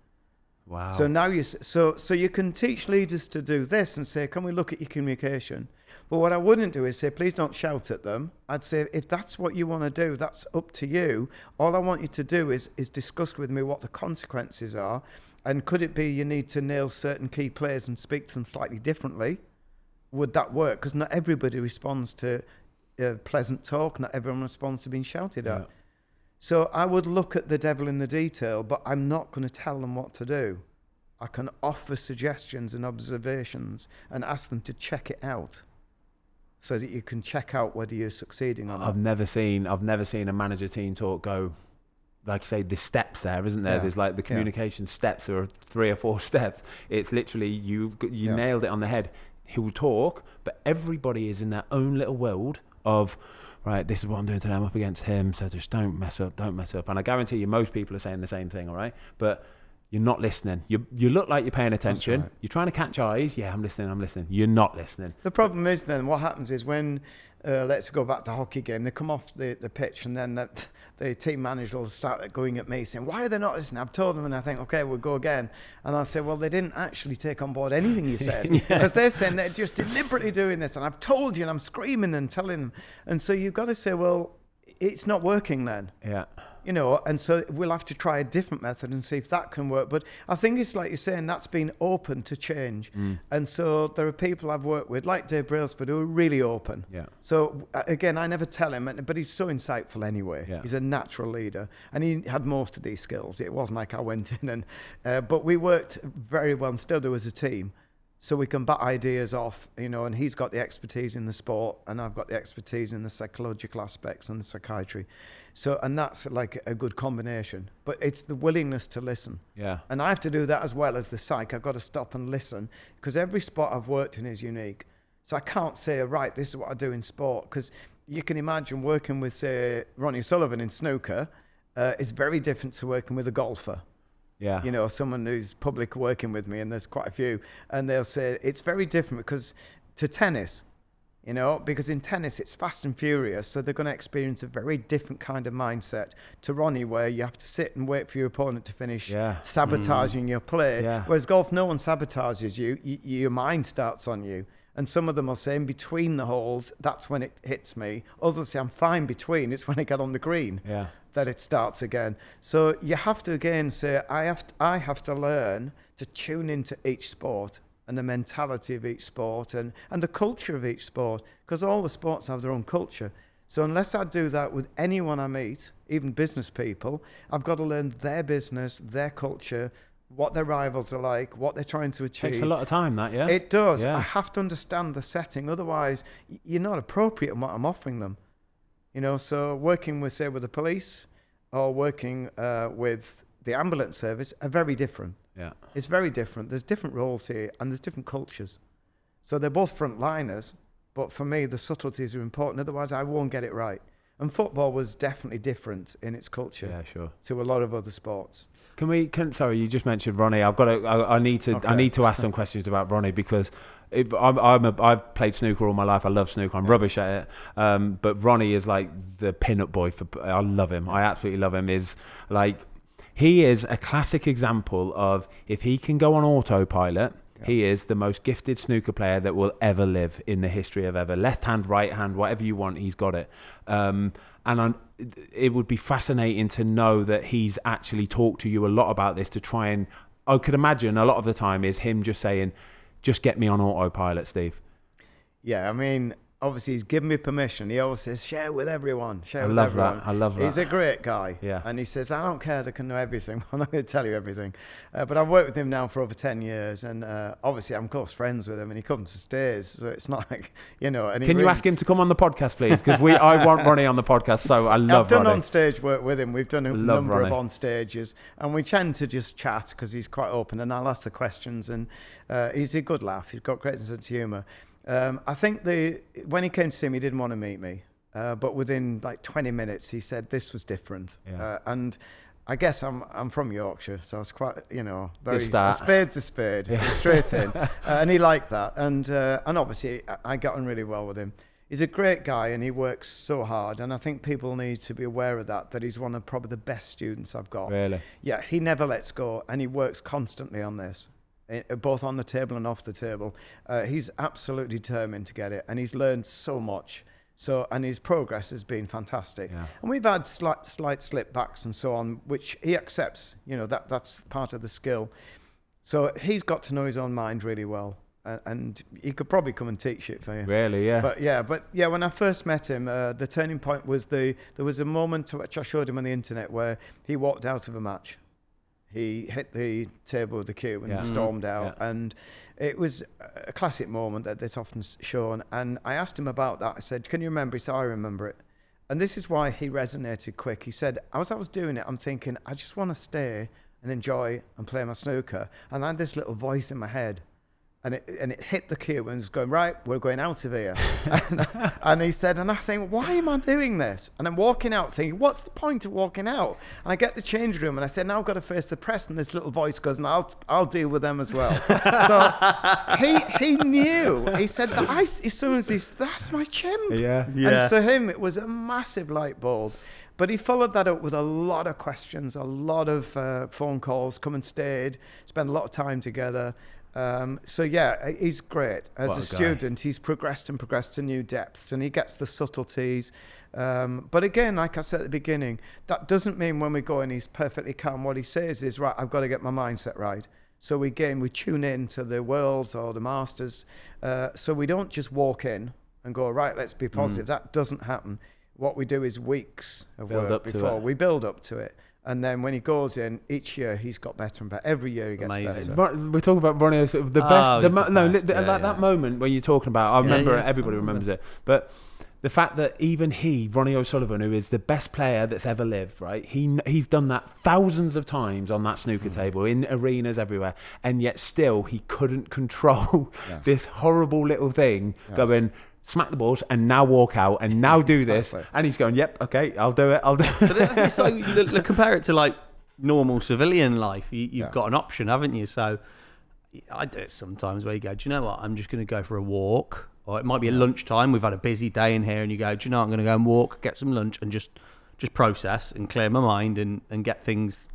wow. So now you so so you can teach leaders to do this and say, can we look at your communication? But what I wouldn't do is say, please don't shout at them. I'd say, if that's what you want to do, that's up to you. All I want you to do is is discuss with me what the consequences are, and could it be you need to nail certain key players and speak to them slightly differently? Would that work? Because not everybody responds to uh, pleasant talk. Not everyone responds to being shouted at. Yeah. So I would look at the devil in the detail, but I'm not going to tell them what to do. I can offer suggestions and observations and ask them to check it out so that you can check out whether you're succeeding or not. I've never seen I've never seen a manager team talk go like I say the steps there isn't there Yeah. there's like the Yeah. communication steps there are three or four (laughs) steps it's literally you you Yeah. nailed it on the head he'll talk but everybody is in their own little world of right this is what I'm doing today I'm up against him so just don't mess up don't mess up and I guarantee you most people are saying the same thing all right but you're not listening. You you look like you're paying attention. right. You're trying to catch eyes. Yeah, I'm listening. I'm listening. You're not listening. The problem is then what happens is when, uh, let's go back to the hockey game, they come off the, the pitch and then the, the team manager will start going at me saying, why are they not listening? I've told them and I think, okay, we'll go again. And I'll say, well, they didn't actually take on board anything you said. (laughs) Because they're saying they're just deliberately doing this and I've told you and I'm screaming and telling them. And so you've got to say, well, it's not working then Yeah. You know, and so we'll have to try a different method and see if that can work. But I think it's like you're saying, that's been open to change. Mm. And so there are people I've worked with, like Dave Brailsford, who are really open. Yeah. So uh, again, I never tell him, but he's so insightful anyway. Yeah. He's a natural leader, and he had most of these skills. It wasn't like I went (laughs) in and, uh, but we worked very well and still do as a team. So we can bat ideas off, you know, and he's got the expertise in the sport, and I've got the expertise in the psychological aspects and the psychiatry. So, and that's like a good combination. But it's the willingness to listen. Yeah. And I have to do that as well as the psych. I've got to stop and listen because every spot I've worked in is unique. So I can't say, right, this is what I do in sport because you can imagine working with, say, Ronnie Sullivan in snooker uh, is very different to working with a golfer Yeah. you know, someone who's public working with me, and there's quite a few, and they'll say it's very different because to tennis, you know, because in tennis it's fast and furious, so they're going to experience a very different kind of mindset to Ronnie, where you have to sit and wait for your opponent to finish Yeah. Mm. sabotaging your play. Yeah. Whereas golf, no one sabotages you, y- your mind starts on you. And some of them are saying between the holes, that's when it hits me. Others say I'm fine between, it's when I get on the green Yeah. That it starts again. So you have to again say, I have to, I have to learn to tune into each sport and the mentality of each sport and, and the culture of each sport because all the sports have their own culture. So unless I do that with anyone I meet, even business people, I've got to learn their business, their culture, what their rivals are like, what they're trying to achieve. Takes a lot of time, that, yeah? It does. Yeah. I have to understand the setting. Otherwise, you're not appropriate in what I'm offering them. You know, so working with, say, with the police or working uh, with the ambulance service are very different. yeah. It's very different. There's different roles here and there's different cultures. So they're both frontliners, but for me, the subtleties are important. Otherwise, I won't get it right. And football was definitely different in its culture Yeah, sure. to a lot of other sports. Can we? Can sorry, you just mentioned Ronnie. I've got to. I, I need to. I need to ask some (laughs) questions about Ronnie because if I'm. I'm a, I've played snooker all my life. I love snooker. I'm rubbish at it. Um, but Ronnie is like the pin-up boy for. I love him. I absolutely love him. Is like he is a classic example of if he can go on autopilot. He is the most gifted snooker player that will ever live in the history of ever. Left hand, right hand, whatever you want, he's got it. Um, and I'm, it would be fascinating to know that he's actually talked to you a lot about this to try and. I could imagine a lot of the time is him just saying, "Just get me on autopilot, Steve." Yeah, I mean, obviously he's given me permission. He always says, share with everyone. Share I with love that. I love that. He's a great guy. Yeah. And he says, I don't care. They can know everything. (laughs) I'm not going to tell you everything. Uh, but I've worked with him now for over 10 years. And uh, obviously I'm close friends with him and he comes to stays. So it's not like, you know. And Can you ask him to come on the podcast, please? Because we, I want Ronnie on the podcast, so I love I've done Ronnie. on stage work with him. We've done a Love number Ronnie. of on stages, and we tend to just chat because he's quite open, and I'll ask the questions. And uh, he's a good laugh. He's got great sense of humour. Um, I think the when he came to see me, he didn't want to meet me, uh, but within like 20 minutes, he said this was different, Yeah. uh, and. I guess I'm I'm from Yorkshire, so I was quite you know very a spade's a spade, straight in, (laughs) uh, and he liked that, and uh, and obviously I, I got on really well with him. He's a great guy, and he works so hard, and I think people need to be aware of that. That he's one of probably the best students I've got. Really? Yeah, he never lets go, and he works constantly on this, both on the table and off the table. Uh, he's absolutely determined to get it, and he's learned so much. So, and his progress has been fantastic. Yeah. And we've had slight, slight slip backs and so on, which he accepts. You know that that's part of the skill. So he's got to know his own mind really well, uh, and he could probably come and teach it for you. Really? Yeah. But yeah, but yeah, when I first met him, uh, the turning point was the there was a moment which I showed him on the internet where he walked out of a match. He hit the table with the cue and Yeah. stormed out, Mm-hmm. Yeah. and it was a classic moment that that's often shown. And I asked him about that. I said, "Can you remember?" He said, "I remember it." And this is why he resonated quick. He said, as I was doing it, I'm thinking, I just want to stay and enjoy and play my snooker. And I had this little voice in my head. And it, and it hit the cue and was going, right, we're going out of here. (laughs) and, and he said, and I think, why am I doing this? And I'm walking out thinking, what's the point of walking out? And I get the change room and I said, now I've got to face the press. And this little voice goes, and I'll, I'll deal with them as well. (laughs) so he, he knew. He said, that I, as soon as he's, that's my chimp. Yeah. Yeah. And for him, it was a massive light bulb. But he followed that up with a lot of questions, a lot of uh, phone calls, come and stayed, spent a lot of time together. Um, so yeah, he's great as What a a student. He's progressed and progressed to new depths, and he gets the subtleties. Um, but again, like I said at the beginning, that doesn't mean when we go in, he's perfectly calm. What he says is, right, I've got to get my mindset right. So we again, we tune in to the worlds or the masters. Uh, so we don't just walk in and go, right, let's Mm. be positive. That doesn't happen. What we do is weeks of Build work before we build up to it. And then when he goes in, each year he's got better and better. Every year he gets Amazing. better. We're talking about Ronnie as sort of the Oh, the mo- the no, li- best, the- yeah, like that yeah. moment when you're talking about. I remember yeah, everybody I remembers it, but the fact that even he, Ronnie O'Sullivan, who is the best player that's ever lived, right? He he's done that thousands of times on that snooker Mm. table in arenas everywhere, and yet still he couldn't (laughs) control this horrible little thing going. Smack the balls and now walk out and now do this. Exactly. And he's going, Yep, okay, I'll do it. I'll do it. But it- it's like look, look, compare it to like normal civilian life. You, you've Yeah. got an option, haven't you? So I do it sometimes where you go, do you know what? I'm just going to go for a walk, or it might be at lunchtime. We've had a busy day in here, and you go, do you know? what? I'm going to go and walk, get some lunch, and just just process and clear my mind and and get things.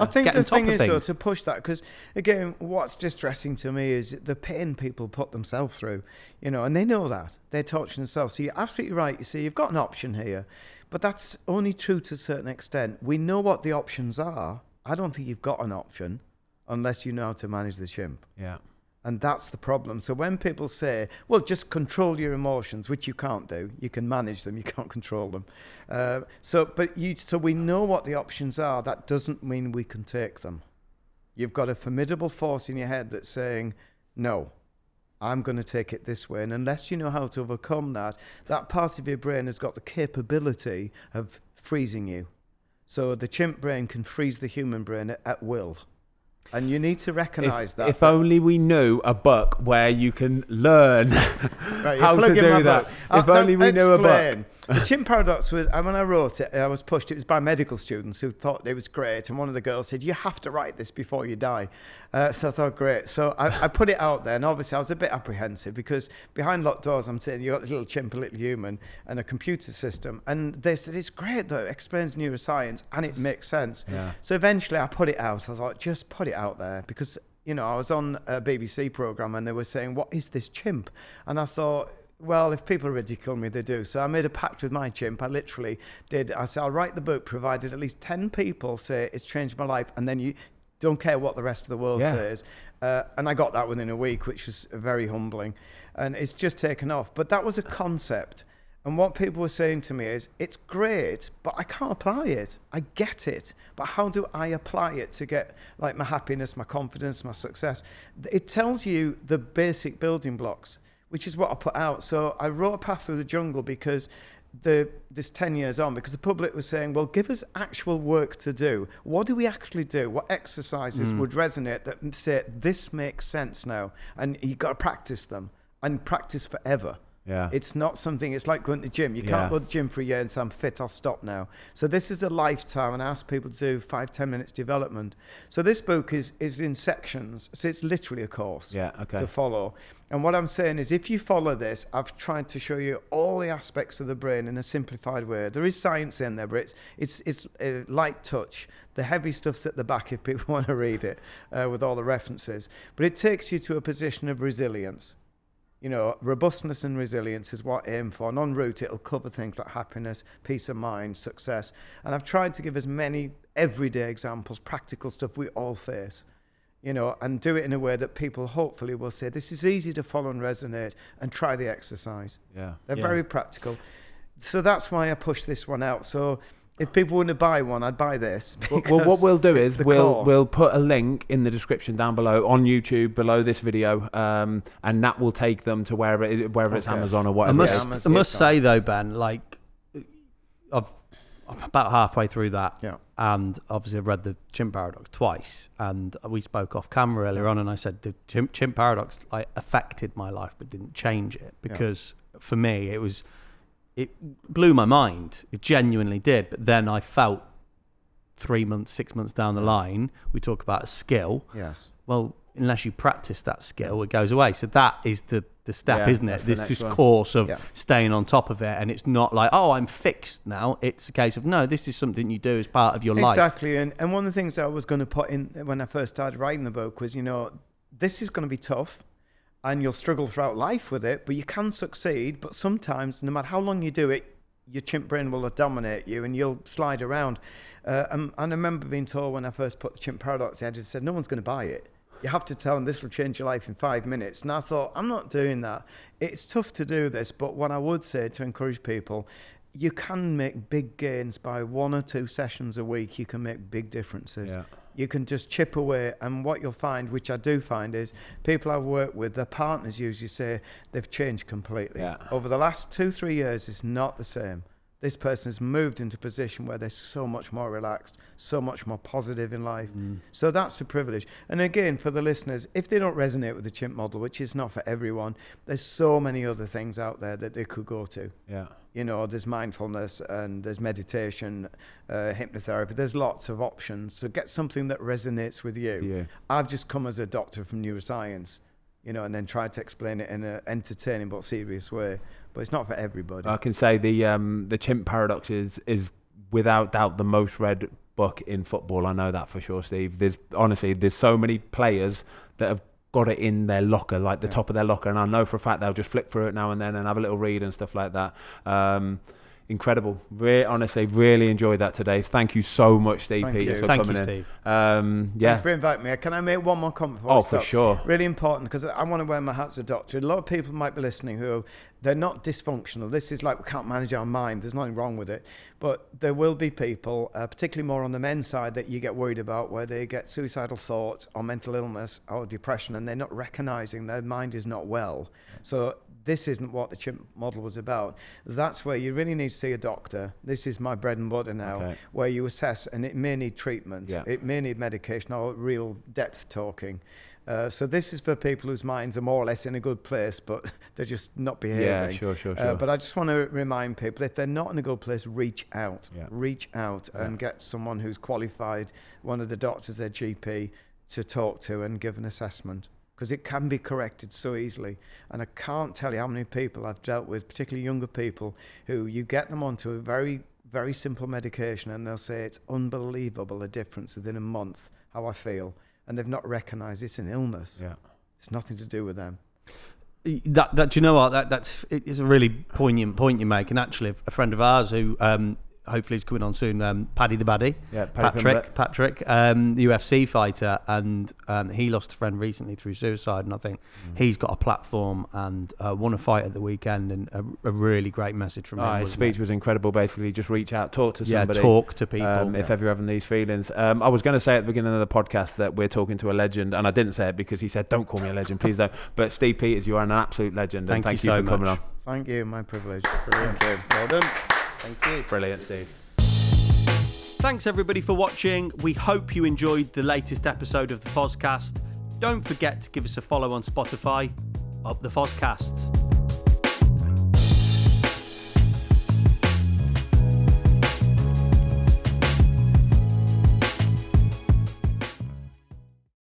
I think Get the thing is though to push that because again, what's distressing to me is the pain people put themselves through, you know, and they know that they're torturing themselves. So you're absolutely right. You see, you've got an option here, but that's only true to a certain extent. We know what the options are. I don't think you've got an option unless you know how to manage the chimp. yeah. And that's the problem. So when people say, well, just control your emotions, which you can't do, you can manage them, (laughs) you can't control them. Uh, so, but you, so we know what the options are. That doesn't mean we can take them. You've got a formidable force in your head that's saying, no, I'm going to take it this way. And unless you know how to overcome that, that part of your brain has got the capability of freezing you. So the chimp brain can freeze the human brain at, at will. And you need to recognize If, that. if only we knew a book where you can learn Right, (laughs) how to plug in my do that. book. If oh, I'll- only we I'll knew a book. The chimp paradox was uh, when I wrote it, I was pushed. It was by medical students who thought it was great, and one of the girls said, "You have to write this before you die." Uh, so I thought, great. So I, I put it out there, and obviously I was a bit apprehensive because behind locked doors, I'm saying You've got this little chimp, a little human, and a computer system, and they said it's great though. It explains neuroscience and it makes sense. Yeah. So eventually I put it out. I thought, just put it out there because, you know, I was on a BBC program and they were saying, what is this chimp? And I thought, well, if people ridicule me, they do. So I made a pact with my chimp. I literally did. I said, I'll write the book provided at least 10 people say it's changed my life. And then you don't care what the rest of the world Yeah. says. Uh, and I got that within a week, which was very humbling. and it's just taken off. But that was a concept. And what people were saying to me is, it's great, but I can't apply it. I get it, but how do I apply it to get like my happiness, my confidence, my success? It tells you the basic building blocks, which is what I put out. So I wrote a path through the jungle because the this 10 years on because the public was saying well give us actual work to do. What do we actually do? What exercises mm. would resonate that say this makes sense now? And you got to practice them and practice forever Yeah. it's not something it's like going to the gym you Yeah. can't go to the gym for a year and say i'm fit i'll stop now so this is a lifetime and i ask people to do five ten minutes development so this book is is in sections so it's literally a course Yeah, okay. to follow. And what I'm saying is, if you follow this, I've tried to show you all the aspects of the brain in a simplified way. There is science in there, but it's it's it's a light touch. The heavy stuff's at the back if people (laughs) want to read it uh, with all the references. But it takes you to a position of resilience. You know, robustness and resilience is what I aim for. And en route, it'll cover things like happiness, peace of mind, success. And I've tried to give as many everyday examples, practical stuff we all face you know, and do it in a way that people hopefully will say, this is easy to follow and resonate, and try the exercise. Yeah. They're Yeah. very practical. So that's why I push this one out. So if people want to buy one, I'd buy this. (laughs) Well, well, what we'll do is we'll course. we'll put a link in the description down below on YouTube below this video, um, and that will take them to wherever it is, whether it's Amazon or I whatever. must, it is. Amazon, I must say though, Ben, like I've I'm about halfway through that, Yeah. and obviously I've read the Chimp Paradox twice, and we spoke off camera earlier on, and I said the Chimp, Chimp Paradox like affected my life, but didn't change it because for me it was it blew my mind. It genuinely did, but then I felt three months, six months down the line, we talk about a skill. Yes. Well, unless you practice that skill, it goes away. So that is the the step, Yeah, isn't it? This just course of Yeah. staying on top of it, and it's not like, oh, I'm fixed now. It's a case of no, this is something you do as part of your life. Exactly. And, and one of the things I was going to put in when I first started writing the book was, you know, this is going to be tough and you'll struggle throughout life with it, but you can succeed. But sometimes, no matter how long you do it, your chimp brain will dominate you and you'll slide around. Uh, and, and I remember being told when I first put the chimp paradox, I just said, no one's going to buy it. You have to tell them this will change your life in five minutes. And I thought, I'm not doing that. It's tough to do this, but what I would say to encourage people, you can make big gains by one or two sessions a week. You can make big differences. Yeah. You can just chip away, and what you'll find, which I do find, is people I've worked with, their partners usually say they've changed completely. Yeah. Over the last two, three years, it's not the same. This person has moved into a position where they're so much more relaxed, so much more positive in life. So that's a privilege. And again, for the listeners, if they don't resonate with the chimp model, which is not for everyone, there's so many other things out there that they could go to Yeah. you know there's mindfulness and there's meditation uh, hypnotherapy there's lots of options so get something that resonates with you Yeah. i've just come as a doctor from neuroscience you know and then try to explain it in an entertaining but serious way but it's not for everybody I can say the um, the Chimp Paradox is is without doubt the most read book in football. I know that for sure, Steve. There's honestly there's so many players that have got it in their locker, like the Yeah. top of their locker, and I know for a fact they'll just flick through it now and then and have a little read and stuff like that. Um, incredible. Re- honestly, really enjoyed that today. Thank you so much, Steve Thank Peters, you. for Thank you, coming in. Steve. Um, yeah. Thanks for inviting me. Can I make one more comment? before Oh, I for sure. Really important because I want to wear my hat as a doctor. A lot of people might be listening who they're not dysfunctional. This is like we can't manage our mind. There's nothing wrong with it, but there will be people, uh, particularly more on the men's side, that you get worried about where they get suicidal thoughts or mental illness or depression, and they're not recognizing their mind is not well. So this isn't what the chimp model was about. That's where you really need to see a doctor. This is my bread and butter now, Okay. where you assess, and it may need treatment. Yeah. It may need medication or real depth talking. Uh, so this is for people whose minds are more or less in a good place, but (laughs) they're just not behaving. Yeah, sure, sure, Uh, sure. but I just want to remind people, if they're not in a good place, reach out. Yeah. Reach out and get someone who's qualified, one of the doctors, their GP, to talk to and give an assessment. Because it can be corrected so easily. And I can't tell you how many people I've dealt with, particularly younger people, who you get them onto a very, very simple medication and they'll say it's unbelievable a difference within a month, how I feel. And they've not recognized it's an illness. Yeah. It's nothing to do with them. That, that do you know what that that's it is a really poignant point you make and actually a friend of ours who um hopefully is coming on soon. Um, Paddy the Baddy, Yeah, Paddy Patrick, Pimblett. Patrick, um, the UFC fighter, and um, he lost a friend recently through suicide, and I think Mm. he's got a platform and uh, won a fight at the weekend, and a, a really great message from him. Oh, his speech it? was incredible. Basically, just reach out, talk to somebody, yeah, somebody. talk to people. Um, if ever you're having these feelings, um, I was going to say at the beginning of the podcast that we're talking to a legend, and I didn't say it because he said, "Don't call me a legend, please don't." (laughs) But Steve Peters, you are an absolute legend, Thank and thank you you, so for coming much. on. Thank you, my privilege. Brilliant. Well done. Thank you. Brilliant, Steve. Thanks everybody for watching. We hope you enjoyed the latest episode of the Fozcast. Don't forget to give us a follow on Spotify. Up the Fozcast.